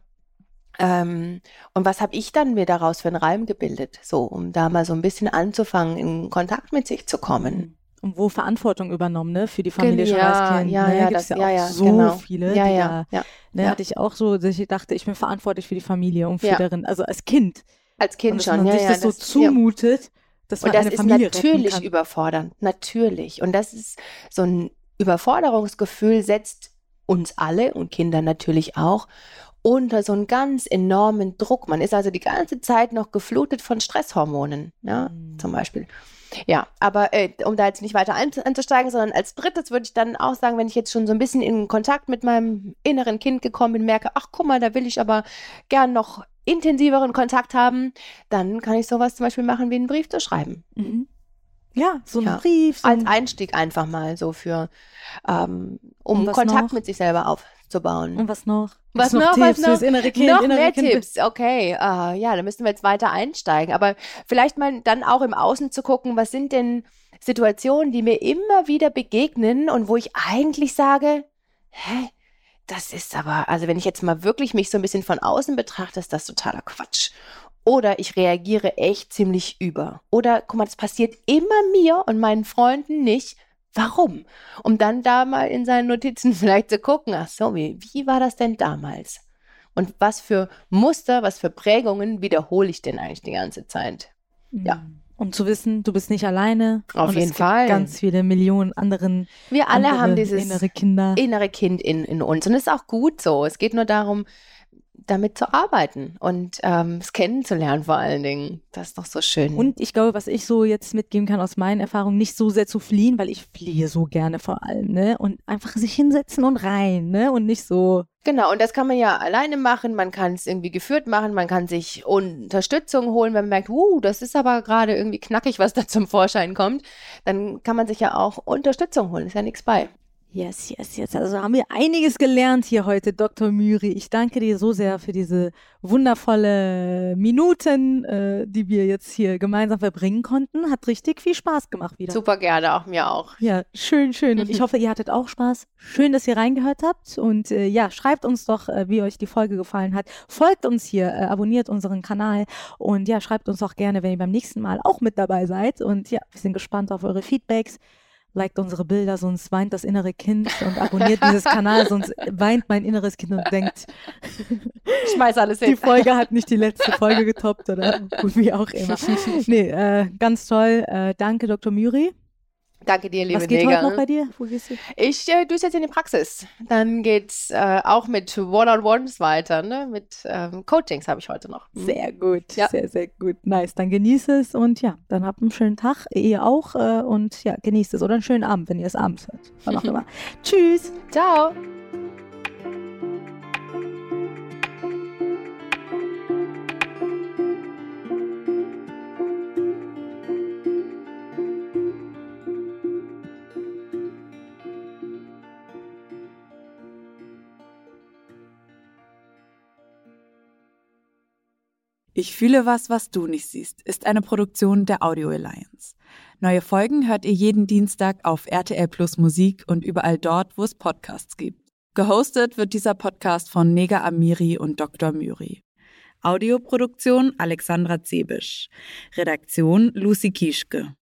[SPEAKER 2] Ähm, und was habe ich dann mir daraus für einen Reim gebildet? So, um da mal so ein bisschen anzufangen, in Kontakt mit sich zu kommen.
[SPEAKER 1] Und wo Verantwortung übernommen, ne, für die Familie
[SPEAKER 2] Gen-
[SPEAKER 1] schon
[SPEAKER 2] ja,
[SPEAKER 1] als Kind.
[SPEAKER 2] ja,
[SPEAKER 1] ne?
[SPEAKER 2] ja,
[SPEAKER 1] Gibt's
[SPEAKER 2] das-
[SPEAKER 1] ja auch
[SPEAKER 2] ja, ja,
[SPEAKER 1] so
[SPEAKER 2] genau.
[SPEAKER 1] viele,
[SPEAKER 2] Ja,
[SPEAKER 1] die
[SPEAKER 2] ja,
[SPEAKER 1] da,
[SPEAKER 2] ja.
[SPEAKER 1] Ne,
[SPEAKER 2] ja.
[SPEAKER 1] hatte ich auch so, dass ich dachte, ich bin verantwortlich für die Familie und für
[SPEAKER 2] Ja.
[SPEAKER 1] deren, also als Kind.
[SPEAKER 2] Als
[SPEAKER 1] und
[SPEAKER 2] Kind
[SPEAKER 1] dass
[SPEAKER 2] schon,
[SPEAKER 1] man
[SPEAKER 2] ja,
[SPEAKER 1] sich
[SPEAKER 2] ja.
[SPEAKER 1] das so
[SPEAKER 2] das- ja.
[SPEAKER 1] zumutet, dass man
[SPEAKER 2] Und das
[SPEAKER 1] eine
[SPEAKER 2] ist
[SPEAKER 1] Familie
[SPEAKER 2] natürlich überfordernd, natürlich. Und das ist so ein Überforderungsgefühl setzt uns alle und Kinder natürlich auch unter so einen ganz enormen Druck. Man ist also die ganze Zeit noch geflutet von Stresshormonen, ja,
[SPEAKER 1] Mhm.
[SPEAKER 2] zum Beispiel. Ja, aber äh, um da jetzt nicht weiter ein, einzusteigen, sondern als drittes würde ich dann auch sagen, wenn ich jetzt schon so ein bisschen in Kontakt mit meinem inneren Kind gekommen bin, merke, ach guck mal, da will ich aber gern noch intensiveren Kontakt haben, dann kann ich sowas zum Beispiel machen, wie einen Brief zu schreiben.
[SPEAKER 1] Mhm. Ja, so ein
[SPEAKER 2] Ja.
[SPEAKER 1] Brief. So
[SPEAKER 2] Als
[SPEAKER 1] ein,
[SPEAKER 2] Einstieg einfach mal so für, ähm, um Kontakt
[SPEAKER 1] noch?
[SPEAKER 2] mit sich selber aufzubauen.
[SPEAKER 1] und was noch?
[SPEAKER 2] Was
[SPEAKER 1] noch?
[SPEAKER 2] noch,
[SPEAKER 1] Tipps
[SPEAKER 2] was noch?
[SPEAKER 1] fürs innere Kind,
[SPEAKER 2] Noch
[SPEAKER 1] innere
[SPEAKER 2] mehr
[SPEAKER 1] kind.
[SPEAKER 2] Tipps, okay. Ah, ja, da müssen wir jetzt weiter einsteigen. Aber vielleicht mal dann auch im Außen zu gucken, was sind denn Situationen, die mir immer wieder begegnen und wo ich eigentlich sage, hä, das ist aber, also wenn ich jetzt mal wirklich mich so ein bisschen von außen betrachte, ist das totaler Quatsch. Oder ich reagiere echt ziemlich über. Oder guck mal, das passiert immer mir und meinen Freunden nicht. Warum? Um dann da mal in seinen Notizen vielleicht zu gucken, ach so, wie, wie war das denn damals? Und was für Muster, was für Prägungen wiederhole ich denn eigentlich die ganze Zeit? Ja.
[SPEAKER 1] Und zu wissen, du bist nicht alleine.
[SPEAKER 2] Auf jeden
[SPEAKER 1] es
[SPEAKER 2] Fall.
[SPEAKER 1] Gibt ganz viele Millionen anderen
[SPEAKER 2] Wir alle haben dieses
[SPEAKER 1] innere Kinder.
[SPEAKER 2] innere Kind in, in uns. Und es ist auch gut so. Es geht nur darum, damit zu arbeiten und ähm, es kennenzulernen vor allen Dingen. Das ist doch so schön.
[SPEAKER 1] Und ich glaube, was ich so jetzt mitgeben kann aus meinen Erfahrungen, nicht so sehr zu fliehen, weil ich fliehe so gerne vor allem, ne? Und einfach sich hinsetzen und rein, ne? Und nicht so.
[SPEAKER 2] Genau, und das kann man ja alleine machen, man kann es irgendwie geführt machen, man kann sich Unterstützung holen, wenn man merkt, uh, das ist aber gerade irgendwie knackig, was da zum Vorschein kommt, dann kann man sich ja auch Unterstützung holen, ist ja nichts bei.
[SPEAKER 1] Yes, yes, yes. Also haben wir einiges gelernt hier heute, Dr. Müri. Ich danke dir so sehr für diese wundervolle Minuten, äh, die wir jetzt hier gemeinsam verbringen konnten. Hat richtig viel Spaß gemacht wieder.
[SPEAKER 2] Super gerne, auch mir auch.
[SPEAKER 1] Ja, schön, schön. Und ich hoffe, ihr hattet auch Spaß. Schön, dass ihr reingehört habt. Und äh, ja, schreibt uns doch, äh, wie euch die Folge gefallen hat. Folgt uns hier, äh, abonniert unseren Kanal. Und ja, schreibt uns auch gerne, wenn ihr beim nächsten Mal auch mit dabei seid. Und ja, wir sind gespannt auf eure Feedbacks. Liked unsere Bilder, sonst weint das innere Kind. Und abonniert dieses Kanal, sonst weint mein inneres Kind und denkt,
[SPEAKER 2] Schmeiß alles
[SPEAKER 1] die
[SPEAKER 2] hin.
[SPEAKER 1] Folge hat nicht die letzte Folge getoppt oder wie auch immer. Nee, äh, ganz toll. Äh, danke, Dr. Müri.
[SPEAKER 2] Danke dir, liebe
[SPEAKER 1] Was geht
[SPEAKER 2] Neger.
[SPEAKER 1] heute noch bei dir? Wo gehst du?
[SPEAKER 2] Ich äh, düse jetzt in die Praxis. Dann geht's äh, auch mit One-on-Ones weiter, ne? Mit ähm, Coachings habe ich heute noch. Mhm.
[SPEAKER 1] Sehr gut,
[SPEAKER 2] Ja.
[SPEAKER 1] sehr, sehr gut. Nice. Dann genieß es und ja, dann habt einen schönen Tag, ihr auch äh, und ja, genießt es oder einen schönen Abend, wenn ihr es abends hört. Wann auch immer. Tschüss.
[SPEAKER 2] Ciao.
[SPEAKER 4] Ich fühle was, was du nicht siehst, ist eine Produktion der Audio Alliance. Neue Folgen hört ihr jeden Dienstag auf RTL Plus Musik und überall dort, wo es Podcasts gibt. Gehostet wird dieser Podcast von Nega Amiri und Dr. Müri. Audioproduktion Alexandra Zebisch. Redaktion Lucy Kieschke.